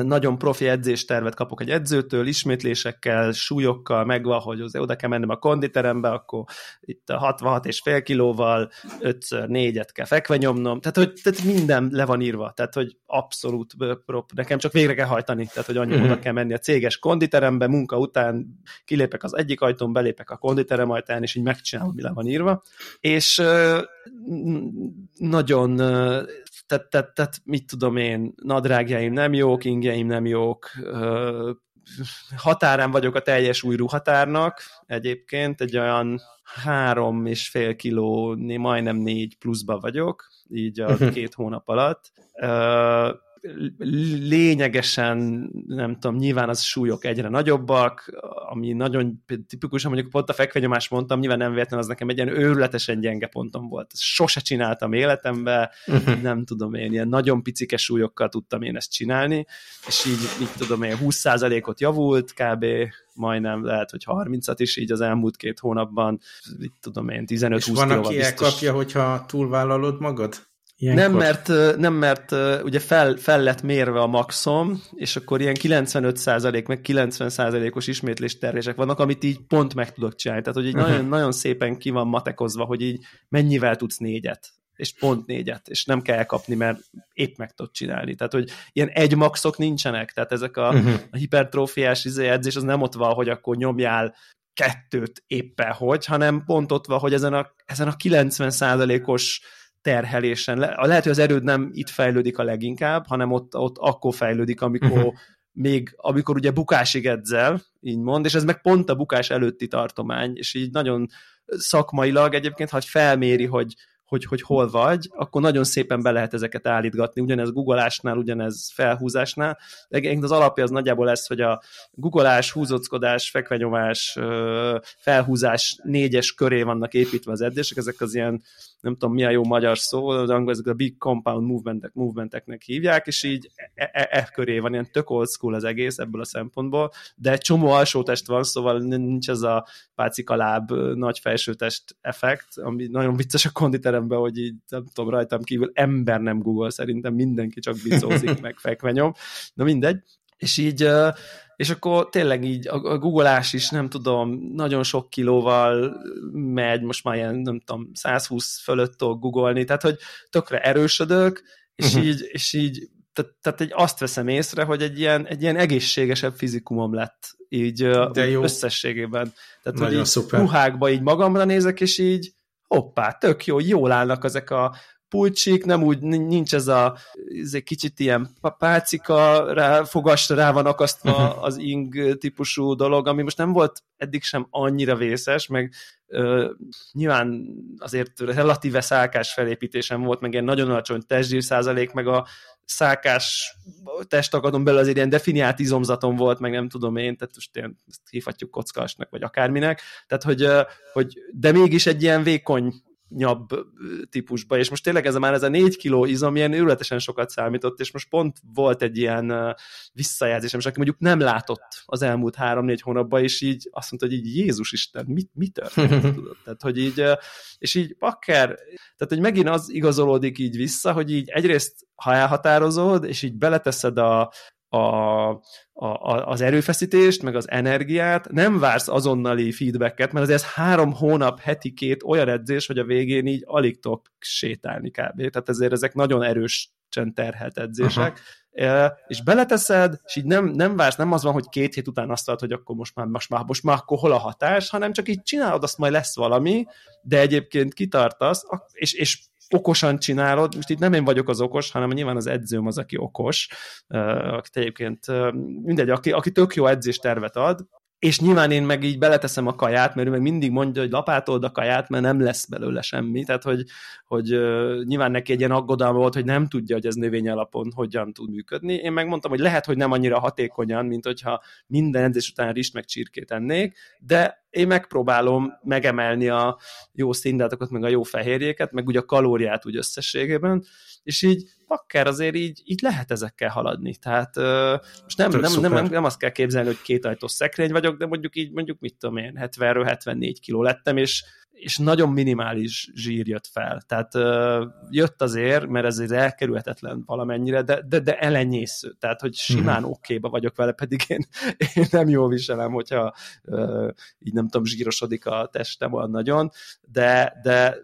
nagyon profi edzéstervet kapok egy edzőtől, ismétlésekkel, súlyokkal, megvan, hogy az oda kell mennem a konditerembe, akkor itt a 66 és fél kilóval 5 négyet kell fekve nyomnom, tehát, hogy tehát minden le van írva, tehát, hogy abszolút prop, nekem csak végre kell hajtani, tehát, hogy annyi uh-huh. oda kell menni a céges konditerembe, munka után kilépek az egyik ajtón, belépek a konditerem ajtán, és így megcsinálom, mi le van írva, és nagyon tehát, tehát, tehát mit tudom én, nadrágjaim nem jók, ingjeim nem jók, határán vagyok a teljes új ruhatárnak egyébként, egy olyan három és fél kiló, majdnem négy pluszba vagyok, így a mhm. két hónap alatt lényegesen, nem tudom, nyilván az súlyok egyre nagyobbak, ami nagyon tipikusan mondjuk pont a fekvenyomás mondtam, nyilván nem véletlen, az nekem egy ilyen őrületesen gyenge pontom volt. Ezt sose csináltam életemben, uh-huh. nem tudom én, ilyen nagyon picike súlyokkal tudtam én ezt csinálni, és így, így tudom én, 20%-ot javult, kb majdnem lehet, hogy 30-at is így az elmúlt két hónapban, így tudom én, 15-20 És van, aki biztos... elkapja, hogyha túlvállalod magad? Ilyenkor... Nem, mert, nem, mert ugye fel, fel lett mérve a maxom, és akkor ilyen 95% meg 90%-os ismétlés tervések vannak, amit így pont meg tudok csinálni. Tehát, hogy így uh-huh. nagyon, nagyon szépen ki van matekozva, hogy így mennyivel tudsz négyet, és pont négyet, és nem kell kapni, mert épp meg tudod csinálni. Tehát, hogy ilyen egy maxok nincsenek, tehát ezek a, uh-huh. a hipertrófiás izé edzés, az nem ott van, hogy akkor nyomjál kettőt éppen hogy, hanem pont ott van, hogy ezen a, ezen a 90%-os terhelésen. Le, lehet, hogy az erőd nem itt fejlődik a leginkább, hanem ott, ott akkor fejlődik, amikor uh-huh. még, amikor ugye bukásig edzel, így mond, és ez meg pont a bukás előtti tartomány, és így nagyon szakmailag egyébként, ha felméri, hogy hogy, hogy hol vagy, akkor nagyon szépen be lehet ezeket állítgatni, ugyanez googolásnál, ugyanez felhúzásnál. Egyébként az alapja az nagyjából lesz, hogy a googolás, húzockodás, fekvenyomás, felhúzás négyes köré vannak építve az edzések, ezek az ilyen nem tudom mi a jó magyar szó, az angol ezek a big compound movementek, movementeknek hívják, és így e, e, e köré van, ilyen tök old school az egész ebből a szempontból, de egy csomó alsótest van, szóval nincs ez a pácikaláb nagy felsőtest effekt, ami nagyon vicces a konditeremben, hogy így nem tudom, rajtam kívül ember nem Google, szerintem mindenki csak bicózik, meg fekvenyom, na mindegy, és így és akkor tényleg így a, a googleás is, nem tudom, nagyon sok kilóval megy, most már ilyen, nem tudom, 120 fölött tudok googolni, tehát hogy tökre erősödök, és uh-huh. így, és így tehát, tehát egy azt veszem észre, hogy egy ilyen, egy ilyen egészségesebb fizikumom lett így De jó. összességében. Tehát, Nagyon hogy így szuper. ruhákba így magamra nézek, és így hoppá, tök jó, jól állnak ezek a pulcsik, nem úgy, nincs ez a ez egy kicsit ilyen pálcika, rá, fogasra rá van akasztva uh-huh. az ing típusú dolog, ami most nem volt eddig sem annyira vészes, meg ö, nyilván azért relatíve szálkás felépítésem volt, meg ilyen nagyon alacsony testzsír százalék, meg a szálkás testakadon belül azért ilyen definiált izomzatom volt, meg nem tudom én, tehát most ilyen, ezt hívhatjuk kockasnak, vagy akárminek, tehát hogy, hogy de mégis egy ilyen vékony nyabb típusba, és most tényleg ez a már ez a négy kiló izom ilyen őrületesen sokat számított, és most pont volt egy ilyen visszajelzésem, és aki mondjuk nem látott az elmúlt három-négy hónapban, és így azt mondta, hogy így Jézus Isten, mit, mi történt? Tudod? Tehát, hogy így, és így bakker, tehát, hogy megint az igazolódik így vissza, hogy így egyrészt, ha elhatározod, és így beleteszed a, a, a, az erőfeszítést, meg az energiát, nem vársz azonnali feedbacket, mert ez három hónap, heti két olyan edzés, hogy a végén így alig tudok sétálni kb. Tehát ezért ezek nagyon erős terhelt edzések, Aha. és beleteszed, és így nem, nem vársz, nem az van, hogy két hét után azt hogy akkor most már, most már, most már akkor hol a hatás, hanem csak így csinálod, azt majd lesz valami, de egyébként kitartasz, és, és okosan csinálod, most itt nem én vagyok az okos, hanem nyilván az edzőm az, aki okos, akit egyébként mindegy, aki, aki tök jó edzéstervet ad, és nyilván én meg így beleteszem a kaját, mert ő meg mindig mondja, hogy lapátold a kaját, mert nem lesz belőle semmi, tehát hogy, hogy uh, nyilván neki egy ilyen aggodalma volt, hogy nem tudja, hogy ez növény alapon hogyan tud működni. Én megmondtam, hogy lehet, hogy nem annyira hatékonyan, mint hogyha minden edzés után rist meg csirkét ennék, de én megpróbálom megemelni a jó színdátokat, meg a jó fehérjéket, meg ugye a kalóriát úgy összességében, és így pakker azért így, így lehet ezekkel haladni. Tehát uh, most nem, nem, nem, nem, nem azt kell képzelni, hogy két ajtós szekrény vagyok, de mondjuk így, mondjuk mit tudom én, 70 74 kiló lettem, és és nagyon minimális zsír jött fel. Tehát jött azért, mert ez elkerülhetetlen valamennyire, de, de, de elenyésző. Tehát, hogy simán mm-hmm. okéba vagyok vele, pedig én, én nem jól viselem, hogyha így nem tudom, zsírosodik a testem olyan nagyon, de, de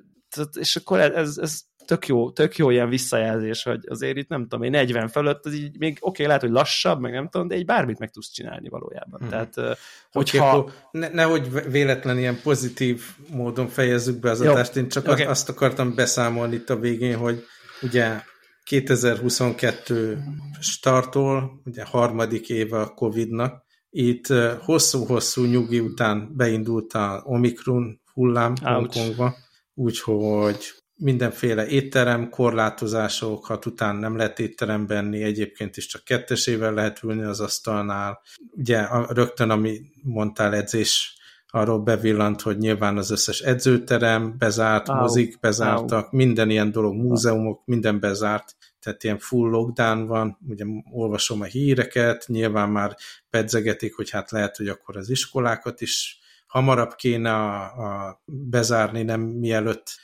és akkor ez, ez tök jó, tök jó ilyen visszajelzés, hogy azért itt nem tudom, én 40 fölött, az így még oké, okay, lehet, hogy lassabb, meg nem tudom, de egy bármit meg tudsz csinálni valójában. Hmm. Tehát, hogyha... Okay, ne, nehogy véletlen ilyen pozitív módon fejezzük be az adást, én csak okay. azt akartam beszámolni itt a végén, hogy ugye 2022 startol, ugye harmadik éve a Covid-nak, itt hosszú-hosszú nyugi után beindult a Omikron hullám Hongkongba, úgyhogy mindenféle étterem, korlátozások, ha után nem lehet étteremben benni, egyébként is csak kettesével lehet ülni az asztalnál. Ugye rögtön, ami mondtál edzés, arról bevillant, hogy nyilván az összes edzőterem bezárt, Au. mozik bezártak, Au. minden ilyen dolog, múzeumok, minden bezárt, tehát ilyen full lockdown van, ugye olvasom a híreket, nyilván már pedzegetik, hogy hát lehet, hogy akkor az iskolákat is hamarabb kéne a, a bezárni, nem mielőtt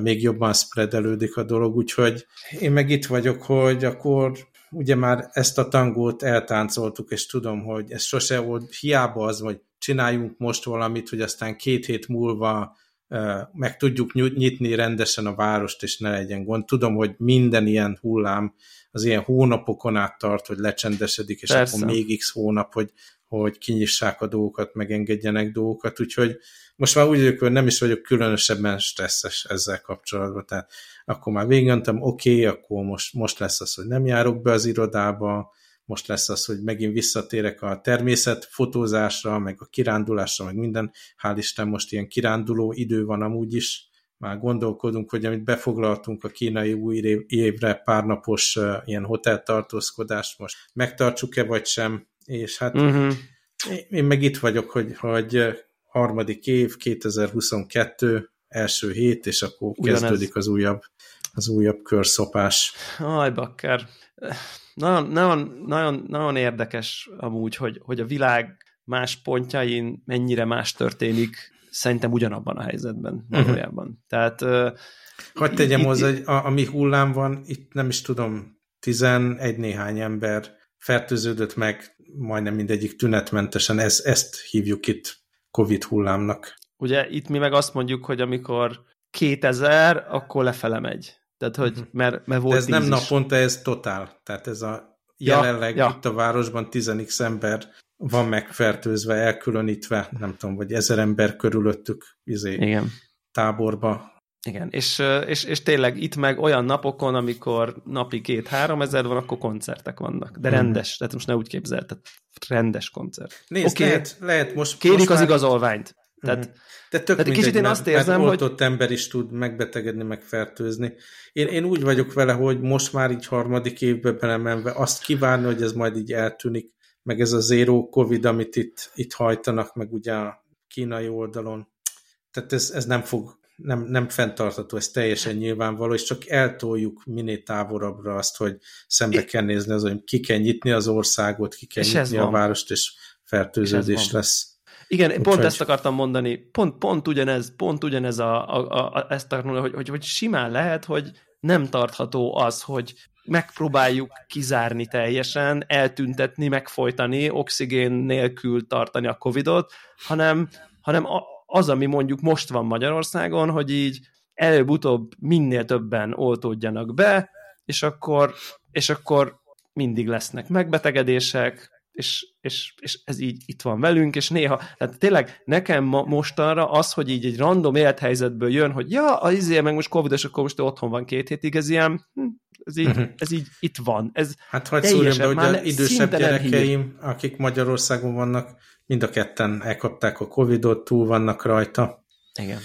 még jobban spreadelődik a dolog, úgyhogy én meg itt vagyok, hogy akkor ugye már ezt a tangót eltáncoltuk, és tudom, hogy ez sose volt hiába az, hogy csináljunk most valamit, hogy aztán két hét múlva meg tudjuk nyitni rendesen a várost, és ne legyen gond. Tudom, hogy minden ilyen hullám az ilyen hónapokon át tart, hogy lecsendesedik, és Persze. akkor még x hónap, hogy, hogy kinyissák a dolgokat, megengedjenek dolgokat, úgyhogy most már úgy vagyok, hogy nem is vagyok különösebben stresszes ezzel kapcsolatban, tehát akkor már végigmentem, oké, okay, akkor most, most lesz az, hogy nem járok be az irodába, most lesz az, hogy megint visszatérek a természetfotózásra, meg a kirándulásra, meg minden. Hál' Isten most ilyen kiránduló idő van amúgy is. Már gondolkodunk, hogy amit befoglaltunk a kínai új évre párnapos uh, ilyen hoteltartózkodást, most megtartsuk-e vagy sem, és hát uh-huh. én meg itt vagyok, hogy, hogy harmadik év, 2022, első hét, és akkor Ugyanez. kezdődik az újabb, az újabb körszopás. Aj, bakker. Nagyon, nagyon, nagyon, nagyon érdekes amúgy, hogy, hogy a világ más pontjain mennyire más történik, szerintem ugyanabban a helyzetben mhm. valójában. Uh-huh. Tehát Hogy tegyem hozzá, hogy a, a mi hullám van, itt nem is tudom, 11 néhány ember fertőződött meg, majdnem mindegyik tünetmentesen, ez, ezt hívjuk itt Covid hullámnak. Ugye itt mi meg azt mondjuk, hogy amikor 2000, akkor lefele megy. Tehát, hogy mhm. mert, mert volt De ez nem is. naponta, ez totál. Tehát ez a jelenleg ja, ja. itt a városban 10 ember van megfertőzve, elkülönítve, nem tudom, vagy ezer ember körülöttük izé, Igen. táborba. Igen, és, és, és tényleg itt meg olyan napokon, amikor napi két-három ezer van, akkor koncertek vannak. De mhm. rendes, hmm. tehát most ne úgy képzeld, tehát rendes koncert. Nézd, okay. lehet, lehet most... Kérik most az már... igazolványt. Tehát, mm. De tök tehát mindegy, kicsit én azt érzem, mert hogy... ember is tud megbetegedni, megfertőzni. Én, én úgy vagyok vele, hogy most már így harmadik évbe belemenve azt kívánni, hogy ez majd így eltűnik, meg ez a zéró Covid, amit itt, itt hajtanak, meg ugye a kínai oldalon. Tehát ez, ez nem fog nem, nem fenntartható, ez teljesen nyilvánvaló, és csak eltoljuk minél távolabbra azt, hogy szembe kell nézni az, hogy ki kell nyitni az országot, ki kell és nyitni a várost, és fertőződés és lesz. Igen, Úgy pont hogy... ezt akartam mondani, pont, pont ugyanez, pont ugyanez a, a, a, ezt mondani, hogy, hogy, hogy simán lehet, hogy nem tartható az, hogy megpróbáljuk kizárni teljesen, eltüntetni, megfojtani, oxigén nélkül tartani a Covidot, hanem, hanem az, ami mondjuk most van Magyarországon, hogy így előbb-utóbb minél többen oltódjanak be, és akkor, és akkor mindig lesznek megbetegedések, és, és, és ez így itt van velünk, és néha, tehát tényleg nekem ma, mostanra az, hogy így egy random élethelyzetből jön, hogy ja, az izé, meg most covid és akkor most otthon van két hétig, ez ilyen, hm, ez így, uh-huh. ez így itt van. Ez hát hogy szúrjam be, hogy idősebb gyerekeim, akik Magyarországon vannak, mind a ketten elkapták a Covidot, túl vannak rajta. Igen.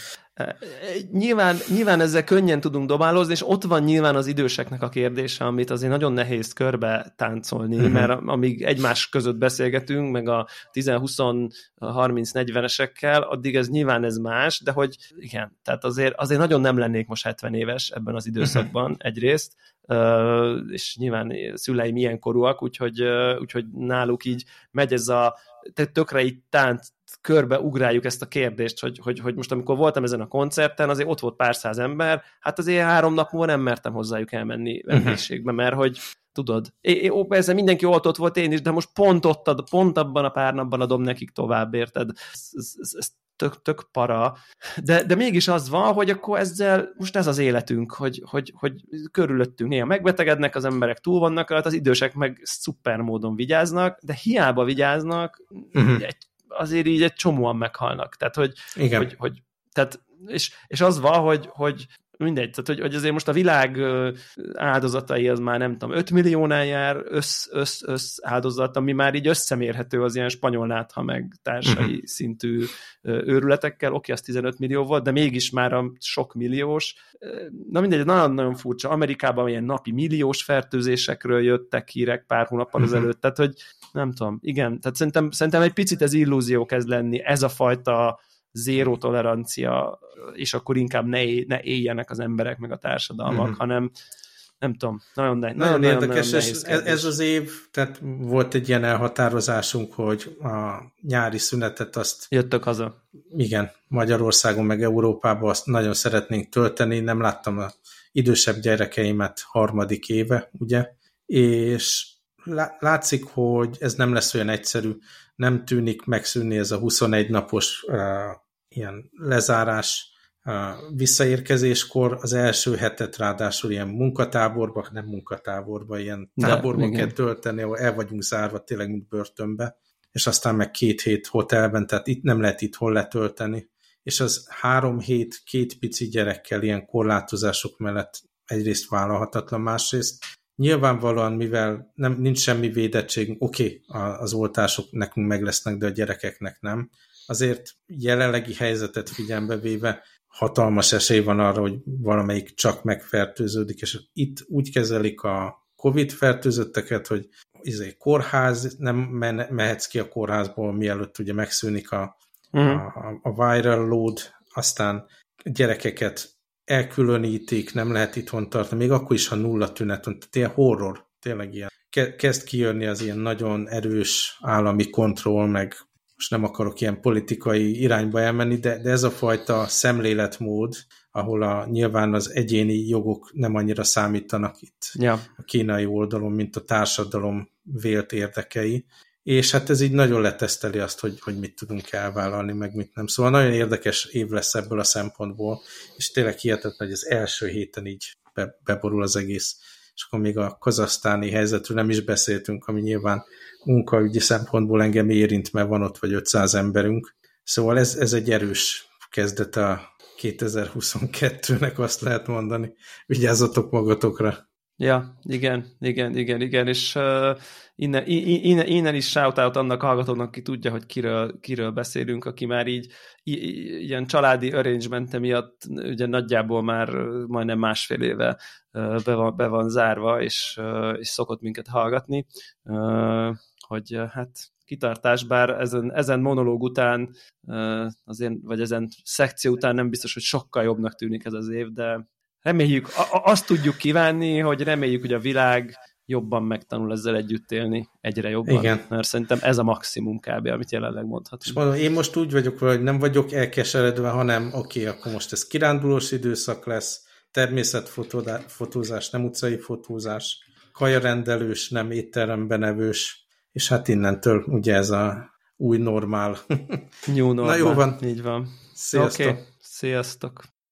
Nyilván, nyilván ezzel könnyen tudunk dobálozni, és ott van nyilván az időseknek a kérdése, amit azért nagyon nehéz körbe táncolni, uh-huh. mert amíg egymás között beszélgetünk, meg a 10-20-30-40-esekkel, addig ez nyilván ez más, de hogy igen, tehát azért, azért nagyon nem lennék most 70 éves ebben az időszakban uh-huh. egyrészt, és nyilván szüleim ilyen korúak, úgyhogy, úgyhogy náluk így megy ez a tökre így tánc, körbe ugráljuk ezt a kérdést, hogy, hogy, hogy most amikor voltam ezen a koncerten, azért ott volt pár száz ember, hát azért három nap múlva nem mertem hozzájuk elmenni mhm. vendégségbe, mert hogy tudod, é, é, ó, persze mindenki oltott volt én is, de most pont ott, ad, pont abban a pár napban adom nekik tovább, érted? Ez, ez, ez tök, tök para, de, de mégis az van, hogy akkor ezzel most ez az életünk, hogy, hogy, hogy körülöttünk néha megbetegednek, az emberek túl vannak, hát az idősek meg szuper módon vigyáznak, de hiába vigyáznak, uh-huh. egy, azért így egy csomóan meghalnak. Tehát, hogy, Igen. hogy, hogy tehát, és, és az van, hogy, hogy mindegy, tehát hogy, hogy azért most a világ áldozatai az már nem tudom, 5 milliónál jár össz, össz, össz áldozat, ami már így összemérhető az ilyen spanyol nátha meg társai uh-huh. szintű őrületekkel, oké, az 15 millió volt, de mégis már a sok milliós. Na mindegy, nagyon-nagyon furcsa. Amerikában ilyen napi milliós fertőzésekről jöttek hírek pár hónappal uh-huh. ezelőtt, tehát hogy nem tudom, igen, tehát szerintem, szerintem egy picit ez illúzió kezd lenni, ez a fajta zéró tolerancia, és akkor inkább ne, ne éljenek az emberek meg a társadalmak, mm-hmm. hanem nem tudom, nagyon, ne, nagyon, nagyon érdekes, nagyon és ez, ez az év, tehát volt egy ilyen elhatározásunk, hogy a nyári szünetet azt... Jöttök haza. Igen, Magyarországon meg Európában azt nagyon szeretnénk tölteni, nem láttam a idősebb gyerekeimet harmadik éve, ugye, és látszik, hogy ez nem lesz olyan egyszerű, nem tűnik megszűnni ez a 21 napos uh, ilyen lezárás, uh, visszaérkezéskor. Az első hetet ráadásul ilyen munkatáborba, nem munkatáborba, ilyen táborba kell tölteni, ahol el vagyunk zárva tényleg, mint börtönbe, és aztán meg két hét hotelben, tehát itt nem lehet itthon letölteni. És az három hét két pici gyerekkel ilyen korlátozások mellett egyrészt vállalhatatlan, másrészt Nyilvánvalóan, mivel nem, nincs semmi védettség, oké, okay, az oltások nekünk meg lesznek, de a gyerekeknek nem. Azért jelenlegi helyzetet figyelembe véve hatalmas esély van arra, hogy valamelyik csak megfertőződik, és itt úgy kezelik a Covid fertőzötteket, hogy izé, kórház, nem mehetsz ki a kórházból, mielőtt ugye megszűnik a, uh-huh. a, a viral load, aztán gyerekeket elkülönítik, nem lehet itthon tartani, még akkor is, ha nulla tünet van, tehát ilyen horror, tényleg ilyen. Kezd kijönni az ilyen nagyon erős állami kontroll, meg most nem akarok ilyen politikai irányba elmenni, de, de ez a fajta szemléletmód, ahol a, nyilván az egyéni jogok nem annyira számítanak itt ja. a kínai oldalon, mint a társadalom vélt érdekei, és hát ez így nagyon leteszteli azt, hogy, hogy mit tudunk elvállalni, meg mit nem. Szóval nagyon érdekes év lesz ebből a szempontból, és tényleg hihetetlen, hogy az első héten így be, beborul az egész. És akkor még a kazasztáni helyzetről nem is beszéltünk, ami nyilván munkaügyi szempontból engem érint, mert van ott vagy 500 emberünk. Szóval ez, ez egy erős kezdet a 2022-nek, azt lehet mondani. Vigyázzatok magatokra! Ja, igen, igen, igen, igen, és uh, innen, innen, innen is shout annak hallgatónak, aki tudja, hogy kiről, kiről beszélünk, aki már így ilyen családi arrangement miatt ugye nagyjából már majdnem másfél éve uh, be, van, be van zárva, és, uh, és szokott minket hallgatni, uh, hogy uh, hát kitartás, bár ezen, ezen monológ után, uh, azért, vagy ezen szekció után nem biztos, hogy sokkal jobbnak tűnik ez az év, de reméljük, azt tudjuk kívánni, hogy reméljük, hogy a világ jobban megtanul ezzel együtt élni, egyre jobban. Igen. Mert szerintem ez a maximum kb., amit jelenleg mondhatunk. És mondom, én most úgy vagyok, hogy nem vagyok elkeseredve, hanem oké, okay, akkor most ez kirándulós időszak lesz, természetfotózás, nem utcai fotózás, kajarendelős, nem étteremben evős, és hát innentől ugye ez a új normál. New normal. Na jó van. Így van. Sziasztok. Okay. Sziasztok.